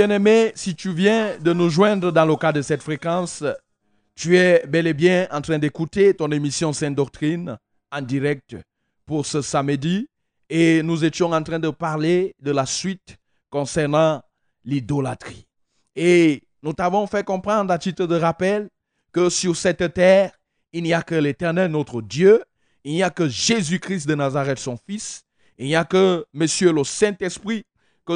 bien-aimé, si tu viens de nous joindre dans le cadre de cette fréquence, tu es bel et bien en train d'écouter ton émission Sainte Doctrine en direct pour ce samedi. Et nous étions en train de parler de la suite concernant l'idolâtrie. Et nous t'avons fait comprendre à titre de rappel que sur cette terre, il n'y a que l'Éternel, notre Dieu, il n'y a que Jésus-Christ de Nazareth, son Fils, il n'y a que Monsieur le Saint-Esprit,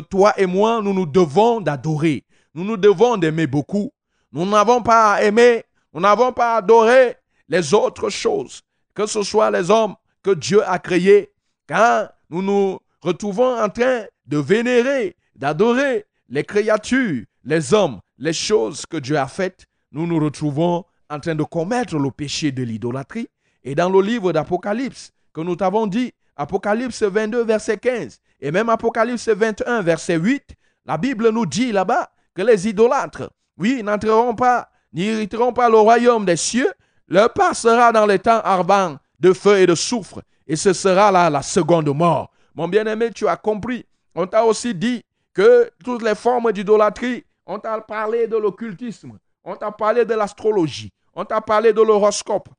toi et moi, nous nous devons d'adorer. Nous nous devons d'aimer beaucoup. Nous n'avons pas aimé, nous n'avons pas adoré les autres choses, que ce soit les hommes que Dieu a créés, car nous nous retrouvons en train de vénérer, d'adorer les créatures, les hommes, les choses que Dieu a faites. Nous nous retrouvons en train de commettre le péché de l'idolâtrie. Et dans le livre d'Apocalypse, que nous t'avons dit, Apocalypse 22, verset 15, et même Apocalypse 21, verset 8, la Bible nous dit là-bas que les idolâtres, oui, n'entreront pas, n'hériteront pas le royaume des cieux. Leur part sera dans les temps ardents de feu et de soufre, et ce sera là la seconde mort. Mon bien-aimé, tu as compris. On t'a aussi dit que toutes les formes d'idolâtrie, on t'a parlé de l'occultisme, on t'a parlé de l'astrologie, on t'a parlé de l'horoscope,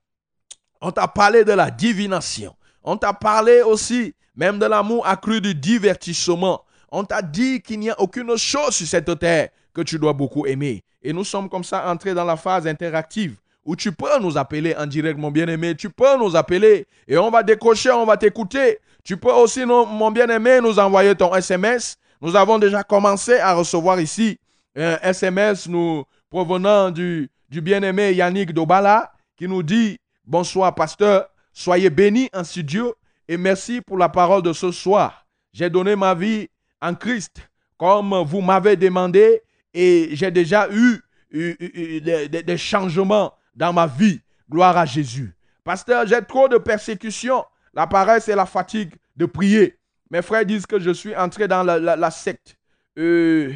on t'a parlé de la divination. On t'a parlé aussi même de l'amour accru du divertissement. On t'a dit qu'il n'y a aucune chose sur cette terre que tu dois beaucoup aimer. Et nous sommes comme ça entrés dans la phase interactive où tu peux nous appeler en direct, mon bien-aimé. Tu peux nous appeler et on va décrocher, on va t'écouter. Tu peux aussi, mon bien-aimé, nous envoyer ton SMS. Nous avons déjà commencé à recevoir ici un SMS nous provenant du, du bien-aimé Yannick Dobala qui nous dit Bonsoir, pasteur. Soyez bénis en studio et merci pour la parole de ce soir. J'ai donné ma vie en Christ comme vous m'avez demandé et j'ai déjà eu, des, changements dans ma vie. Gloire à Jésus. Pasteur, j'ai trop de persécutions, la paresse et la fatigue de prier. Mes frères disent que je suis entré dans la secte. Euh,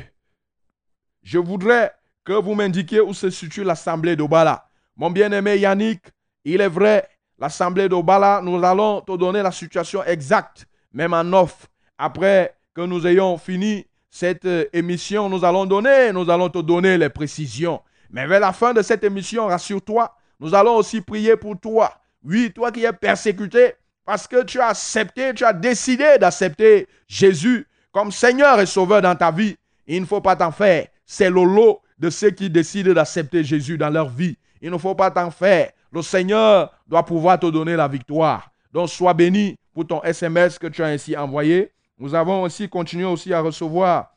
je voudrais que vous m'indiquiez où se situe l'assemblée d'Obala. Mon bien-aimé Yannick, il est vrai, l'assemblée d'Obala, nous allons te donner la situation exacte, même en off. Après que nous ayons fini cette euh, émission, nous allons donner, nous allons te donner les précisions. Mais vers la fin de cette émission, rassure-toi, nous allons aussi prier pour toi. Oui, toi qui es persécuté, parce que tu as accepté, tu as décidé d'accepter Jésus comme Seigneur et Sauveur dans ta vie. Il ne faut pas t'en faire. C'est le lot de ceux qui décident d'accepter Jésus dans leur vie. Il ne faut pas t'en faire. Le Seigneur doit pouvoir te donner la victoire. Donc sois béni pour ton SMS que tu as ainsi envoyé. Nous avons aussi continué aussi à recevoir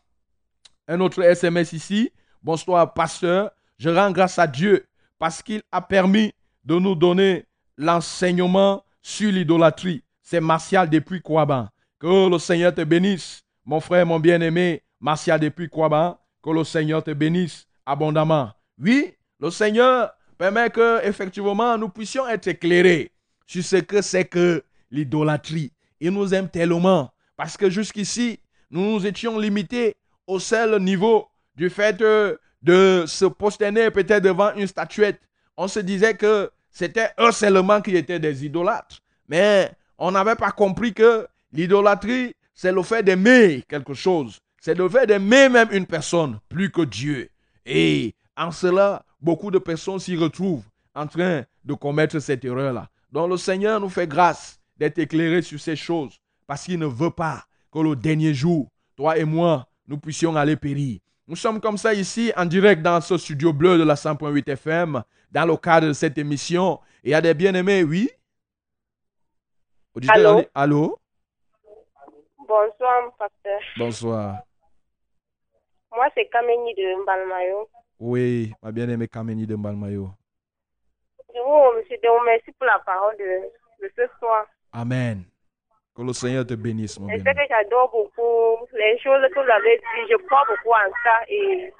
un autre SMS ici. Bonsoir, pasteur. Je rends grâce à Dieu parce qu'il a permis de nous donner l'enseignement sur l'idolâtrie. C'est Martial depuis Kouaban. Que le Seigneur te bénisse, mon frère, mon bien-aimé, Martial depuis Kouaban. Que le Seigneur te bénisse abondamment. Oui, le Seigneur permet que, effectivement, nous puissions être éclairés sur ce que c'est que l'idolâtrie. Il nous aime tellement parce que jusqu'ici, nous nous étions limités au seul niveau du fait euh, de se prosterner peut-être devant une statuette. On se disait que c'était eux seulement qui étaient des idolâtres. Mais on n'avait pas compris que l'idolâtrie, c'est le fait d'aimer quelque chose. C'est le fait d'aimer même une personne plus que Dieu. Et en cela, beaucoup de personnes s'y retrouvent en train de commettre cette erreur-là. Donc le Seigneur nous fait grâce d'être éclairés sur ces choses parce qu'il ne veut pas que le dernier jour, toi et moi, nous puissions aller périr. Nous sommes comme ça ici en direct dans ce studio bleu de la 100.8 FM, dans le cadre de cette émission. Et il y a des bien-aimés, oui? Auditeur, Allô? Allô? Bonsoir, pasteur. Bonsoir. Moi, c'est Kameni de Mbalmayo. Oui, ma bien-aimée Kameni de Mbalmayo. Je vous remercie, je vous remercie pour la parole de, de ce soir. Amen. Que le Seigneur te bénisse, mon bien-aimé. que j'adore beaucoup les choses que vous avez dit. Je crois beaucoup en ça et,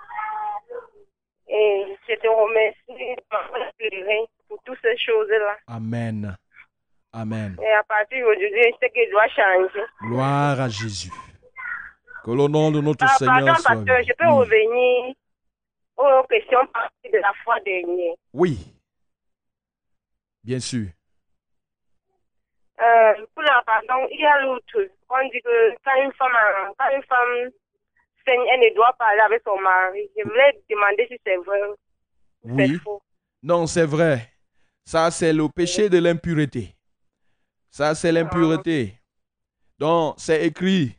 et je te remercie pour toutes ces choses-là. Amen. Amen. Et à partir d'aujourd'hui, je sais que je dois changer. Gloire à Jésus. Que le nom de notre Ah, Seigneur pardon, soit pasteur, je peux Oui. revenir aux questions parties de la fois dernière. Oui. Bien sûr. Euh, pour la pardon, il y a l'autre. On dit que quand une femme, quand une femme saigne, elle ne doit pas aller avec son mari. Je voulais demander si c'est vrai ou Oui. c'est faux. Non, c'est vrai. Ça, c'est le péché de l'impureté. Ça, c'est l'impureté. Donc, c'est écrit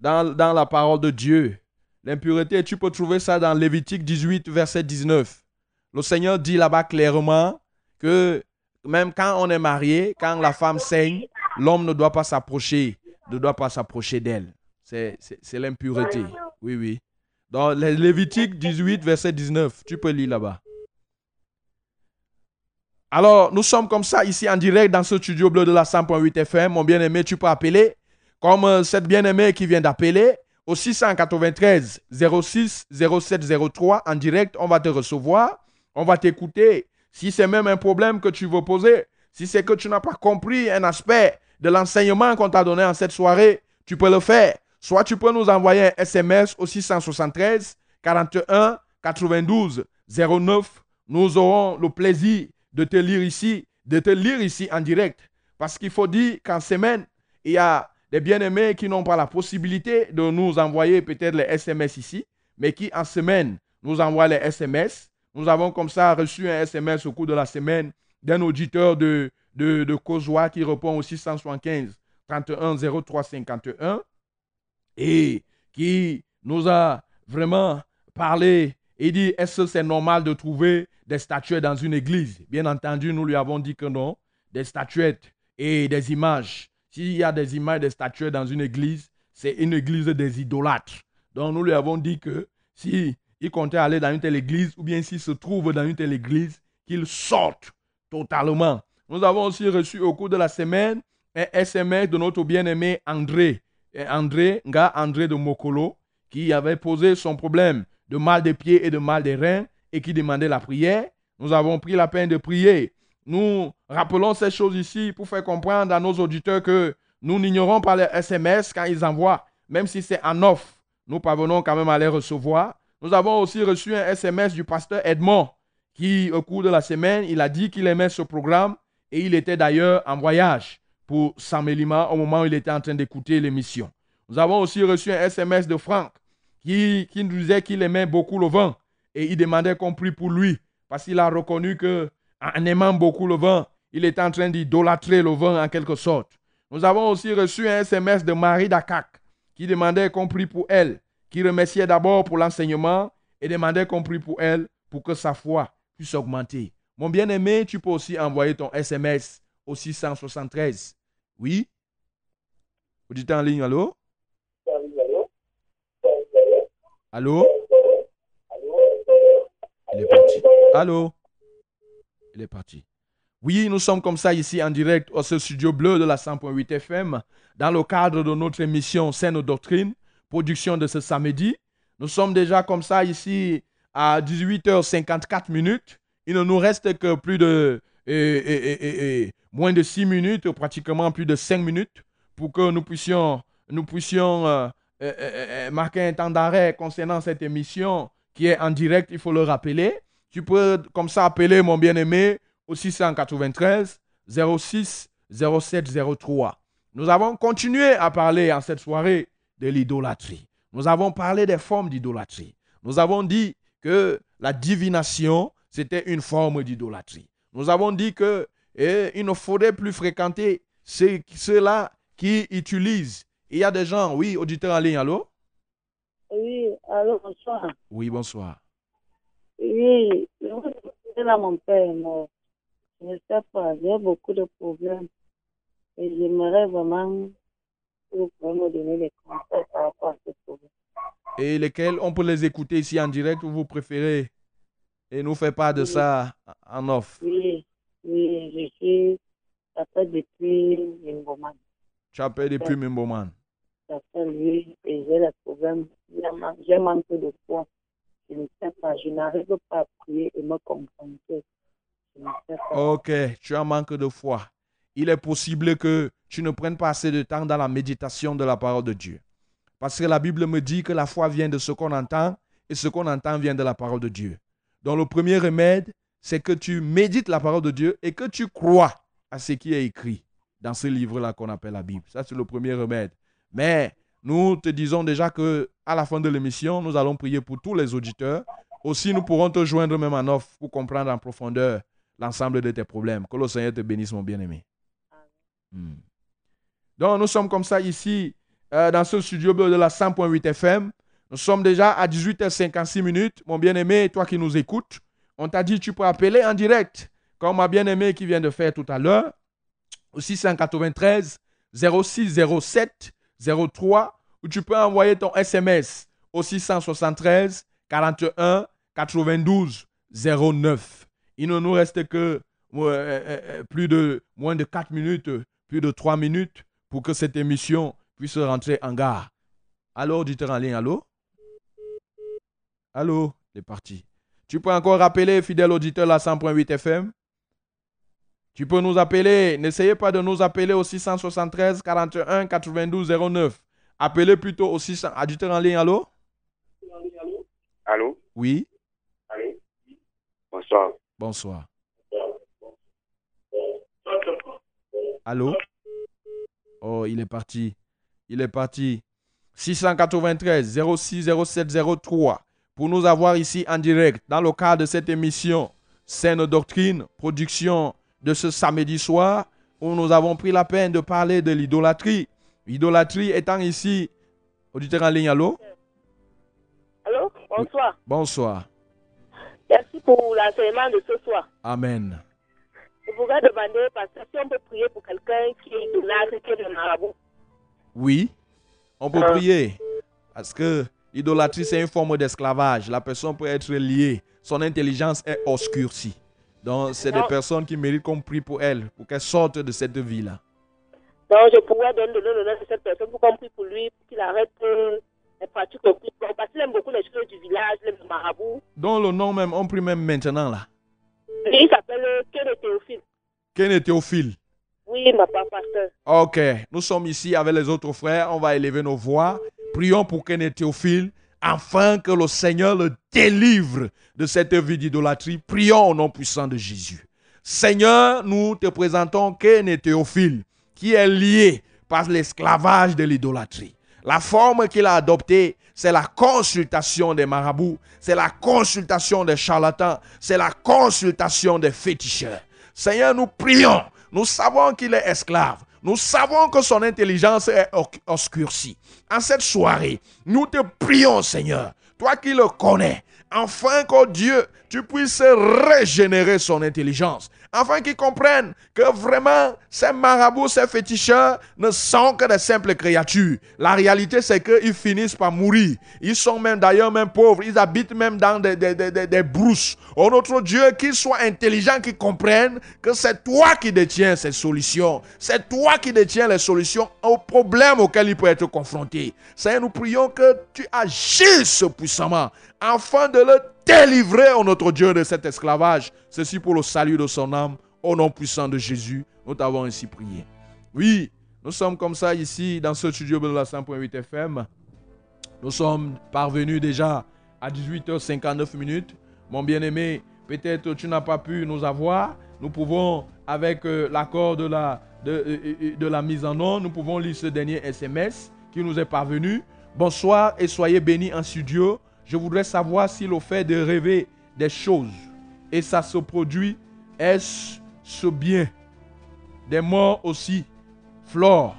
dans, dans la parole de Dieu. L'impureté, tu peux trouver ça dans Lévitique 18, verset 19. Le Seigneur dit là-bas clairement que même quand on est marié, quand la femme saigne, l'homme ne doit pas s'approcher, ne doit pas s'approcher d'elle. C'est, l'impureté. Oui, oui. Dans Lévitique 18, verset 19, tu peux lire là-bas. Alors, nous sommes comme ça ici en direct dans ce studio bleu de la 100.8 FM. Mon bien-aimé, tu peux appeler comme euh, cette bien-aimée qui vient d'appeler au 693 06 07 03 en direct. On va te recevoir, on va t'écouter. Si c'est même un problème que tu veux poser, si c'est que tu n'as pas compris un aspect de l'enseignement qu'on t'a donné en cette soirée, tu peux le faire. Soit tu peux nous envoyer un SMS au 673 41 92 09. Nous aurons le plaisir de te lire ici, de te lire ici en direct. Parce qu'il faut dire qu'en semaine, il y a des bien-aimés qui n'ont pas la possibilité de nous envoyer peut-être les SMS ici, mais qui en semaine nous envoient les SMS. Nous avons comme ça reçu un SMS au cours de la semaine d'un auditeur de, de, qui répond au 675 31 03 51 et qui nous a vraiment parlé et dit est-ce que c'est normal de trouver des statuettes dans une église? Bien entendu, nous lui avons dit que non. Des statuettes et des images. S'il y a des images, des statuettes dans une église, c'est une église des idolâtres. Donc nous lui avons dit que si il comptait aller dans une telle église ou bien s'il se trouve dans une telle église, qu'il sorte totalement. Nous avons aussi reçu au cours de la semaine un SMS de notre bien-aimé André. André, gars André de Mokolo, qui avait posé son problème de mal des pieds et de mal des reins et qui demandait la prière. Nous avons pris la peine de prier. Nous rappelons ces choses ici pour faire comprendre à nos auditeurs que nous n'ignorons pas les SMS quand ils envoient, même si c'est en off. Nous parvenons quand même à les recevoir. Nous avons aussi reçu un SMS du pasteur Edmond qui, au cours de la semaine, il a dit qu'il aimait ce programme et il était d'ailleurs en voyage pour Saint-Mélima au moment où il était en train d'écouter l'émission. Nous avons aussi reçu un SMS de Franck qui, qui nous disait qu'il aimait beaucoup le vin et il demandait qu'on prie pour lui parce qu'il a reconnu que en aimant beaucoup le vin, il était en train d'idolâtrer le vin en quelque sorte. Nous avons aussi reçu un SMS de Marie Dakak qui demandait qu'on prie pour elle, qui remerciait d'abord pour l'enseignement et demandait qu'on prie pour elle pour que sa foi puisse augmenter. Mon bien-aimé, tu peux aussi envoyer ton SMS au 673. Oui? Vous dites en ligne, allô? Allô? Il est parti. Allô? Il est parti. Oui, nous sommes comme ça ici en direct au studio bleu de la 100.8 FM dans le cadre de notre émission Scène Doctrine, production de ce samedi. Nous sommes déjà comme ça ici à 18h54 minutes. Il ne nous reste que plus de moins de 6 minutes, pratiquement plus de 5 minutes pour que nous puissions, nous puissions euh, euh, euh, marquer un temps d'arrêt concernant cette émission qui est en direct, il faut le rappeler. Tu peux comme ça appeler mon bien-aimé au 693 06 07 03. Nous avons continué à parler en cette soirée de l'idolâtrie. Nous avons parlé des formes d'idolâtrie. Nous avons dit que la divination, c'était une forme d'idolâtrie. Nous avons dit que eh, il ne faudrait plus fréquenter ceux- ceux-là qui utilisent. Il y a des gens, oui, auditeurs en ligne, allô? Oui, alors bonsoir. Oui, bonsoir. Oui, là mon père, mais je ne sais pas, j'ai beaucoup de problèmes. Et j'aimerais vraiment que vous me donner des conseils par rapport à ce problème. Et lesquels on peut les écouter ici en direct ou vous préférez et nous faire part de ça en off? Oui, oui, je suis, fait depuis. Tu appelles depuis Mimboman. Ça fait lui, et j'ai des problèmes, j'ai man- j'ai manque de foi. Je ne sais pas, je n'arrive pas à prier et me confronter. Ok, tu as manque de foi. Il est possible que tu ne prennes pas assez de temps dans la méditation de la parole de Dieu. Parce que la Bible me dit que la foi vient de ce qu'on entend et ce qu'on entend vient de la parole de Dieu. Donc le premier remède, c'est que tu médites la parole de Dieu et que tu crois à ce qui est écrit dans ce livre-là qu'on appelle la Bible. Ça, c'est le premier remède. Mais nous te disons déjà que à la fin de l'émission, nous allons prier pour tous les auditeurs. Aussi, nous pourrons te joindre même en offre pour comprendre en profondeur l'ensemble de tes problèmes. Que le Seigneur te bénisse, mon bien-aimé. Hmm. Donc, nous sommes comme ça ici, euh, dans ce studio de la 100.8 FM. Nous sommes déjà à 18h56 minutes. Mon bien-aimé, toi qui nous écoutes, on t'a dit tu peux appeler en direct, comme ma bien-aimé qui vient de faire tout à l'heure, au 693 0607 03, ou tu peux envoyer ton SMS au 673 41 92 09. Il ne nous reste que euh, euh, euh, plus de moins de 4 minutes, plus de 3 minutes pour que cette émission puisse rentrer en gare. Allô, auditeur en ligne, allô? Allô, il est parti. Tu peux encore rappeler, fidèle auditeur, la 100.8 FM? Tu peux nous appeler. N'essayez pas de nous appeler au 673 41 92 09. Appelez plutôt au 600. Auditeur en ligne, allô? Allô? Oui, Bonsoir. bonsoir. Allô? Oh, il est parti. Il est parti. 693 06 07 03 pour nous avoir ici en direct dans le cadre de cette émission Saine Doctrine, production de ce samedi soir où nous avons pris la peine de parler de l'idolâtrie. L'idolâtrie étant ici, auditeur en ligne, allô? Allô? Bonsoir. Bonsoir. Merci pour l'enseignement de ce soir. Amen. Je voudrais demander, parce que si on peut prier pour quelqu'un qui est idolâtre, qui est de marabout. Oui, on peut Euh. prier. Parce que l'idolâtrie, c'est une forme d'esclavage. La personne peut être liée. Son intelligence est obscurcie. Donc, c'est des personnes qui méritent qu'on prie pour elles, pour qu'elles sortent de cette vie-là. Donc, je pourrais donner le nom de cette personne pour qu'on prie pour lui, pour qu'il arrête euh, les pratiques occultes. Parce qu'il aime beaucoup les choses du village, les marabouts. Dont le nom même, on prie même maintenant là. Et il s'appelle euh, Kenneth Théophile. Ken Théophile. Oui, ma pasteur. Ok, nous sommes ici avec les autres frères. On va élever nos voix. Prions pour Ken Théophile, afin que le Seigneur le délivre de cette vie d'idolâtrie. Prions au nom puissant de Jésus. Seigneur, nous te présentons Ken et Théophile, qui est lié par l'esclavage de l'idolâtrie. La forme qu'il a adoptée, c'est la consultation des marabouts, c'est la consultation des charlatans, c'est la consultation des féticheurs. Seigneur, nous prions. Nous savons qu'il est esclave. Nous savons que son intelligence est obscurcie. En cette soirée, nous te prions, Seigneur, toi qui le connais, afin que Dieu, tu puisses régénérer son intelligence, afin qu'il comprenne que vraiment ces marabouts, ces féticheurs ne sont que des simples créatures. La réalité, c'est qu'ils finissent par mourir. Ils sont même d'ailleurs même pauvres. Ils habitent même dans des, des, des, des- brousses. Oh notre Dieu, qu'ils soient intelligents, qu'ils comprennent que c'est toi qui détiens ces solutions. C'est toi qui détiens les solutions aux problèmes auxquels il peut être confronté. Seigneur, nous prions que tu agisses puissamment afin de le délivrer, oh notre Dieu, de cet esclavage. Ceci pour le salut de son âme. Au nom puissant de Jésus, nous t'avons ainsi prié. Oui, nous sommes comme ça ici dans ce studio de la 100.8 FM. Nous sommes parvenus déjà à 18h59 minutes. Mon bien-aimé, peut-être tu n'as pas pu nous avoir. Nous pouvons, avec euh, l'accord de la, de, euh, euh, la mise en onde, nous pouvons lire ce dernier SMS qui nous est parvenu. Bonsoir et soyez bénis en studio. Je voudrais savoir si le fait de rêver des choses et ça se produit, est-ce ce bien? Des morts aussi. Flore,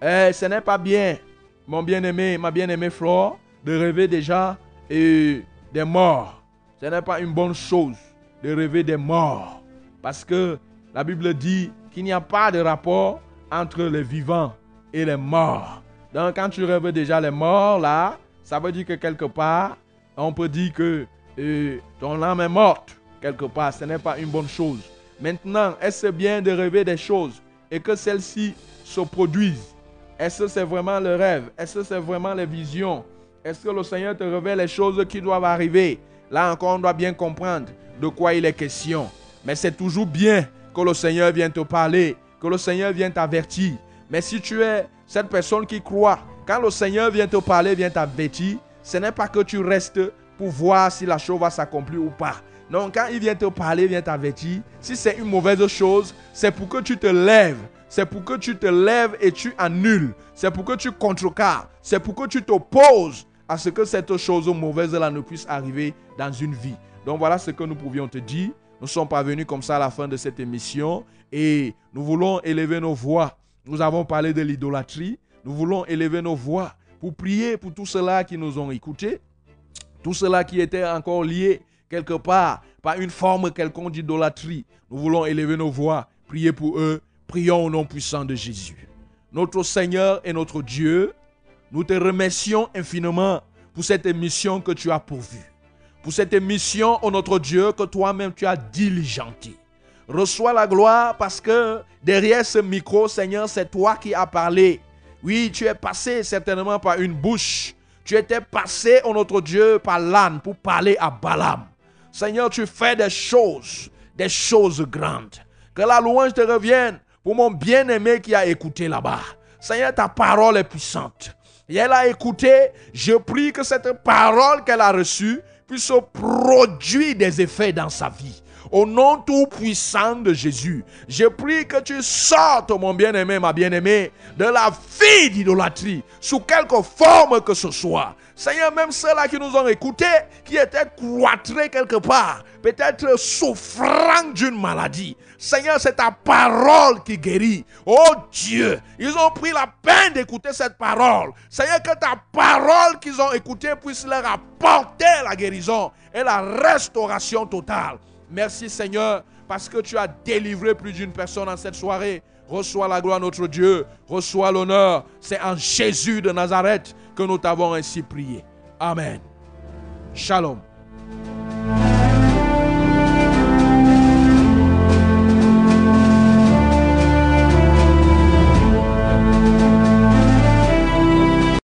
eh, ce n'est pas bien, mon bien-aimé, ma bien-aimée Flore, de rêver déjà et des morts. Ce n'est pas une bonne chose de rêver des morts. Parce que la Bible dit qu'il n'y a pas de rapport entre les vivants et les morts. Donc quand tu rêves déjà les morts, là, ça veut dire que quelque part, on peut dire que euh, ton âme est morte. Quelque part, ce n'est pas une bonne chose. Maintenant, est-ce bien de rêver des choses et que celles-ci se produisent? Est-ce que c'est vraiment le rêve? Est-ce que c'est vraiment les visions? Est-ce que le Seigneur te révèle les choses qui doivent arriver? Là encore, on doit bien comprendre de quoi il est question. Mais c'est toujours bien que le Seigneur vienne te parler, que le Seigneur vienne t'avertir. Mais si tu es cette personne qui croit, quand le Seigneur vient te parler, vient t'avertir, ce n'est pas que tu restes pour voir si la chose va s'accomplir ou pas. Non, quand il vient te parler, vient t'avertir, si c'est une mauvaise chose, c'est pour que tu te lèves. c'est pour que tu te lèves et tu annules. C'est pour que tu contrecarres. C'est pour que tu t'opposes à ce que cette chose mauvaise-là ne puisse arriver dans une vie. Donc voilà ce que nous pouvions te dire. Nous sommes parvenus comme ça à la fin de cette émission et nous voulons élever nos voix. Nous avons parlé de l'idolâtrie. Nous voulons élever nos voix pour prier pour tous ceux-là qui nous ont écoutés, tous ceux-là qui étaient encore liés quelque part par une forme quelconque d'idolâtrie. Nous voulons élever nos voix, prier pour eux. Prions au nom puissant de Jésus. Notre Seigneur et notre Dieu, nous te remercions infiniment pour cette émission que tu as pourvue. Pour cette émission, ô notre Dieu, que toi-même tu as diligentée. Reçois la gloire parce que derrière ce micro, Seigneur, c'est toi qui as parlé. Oui, tu es passé certainement par une bouche. Tu étais passé, ô notre Dieu, par l'âne pour parler à Balaam. Seigneur, tu fais des choses, des choses grandes. Que la louange te revienne pour mon bien-aimé qui a écouté là-bas. Seigneur, ta parole est puissante. Et elle a écouté. Je prie que cette parole qu'elle a reçue puisse produire des effets dans sa vie. Au nom tout puissant de Jésus, je prie que tu sortes, mon bien-aimé, ma bien-aimée, de la vie d'idolâtrie, sous quelque forme que ce soit. Seigneur, même ceux-là qui nous ont écoutés, qui étaient cloîtrés quelque part, peut-être souffrant d'une maladie. Seigneur, c'est ta parole qui guérit. Oh Dieu, ils ont pris la peine d'écouter cette parole. Seigneur, que ta parole qu'ils ont écoutée puisse leur apporter la guérison et la restauration totale. Merci Seigneur, parce que tu as délivré plus d'une personne en cette soirée. Reçois la gloire, notre Dieu. Reçois l'honneur. C'est en Jésus de Nazareth que nous t'avons ainsi prié. Amen. Shalom.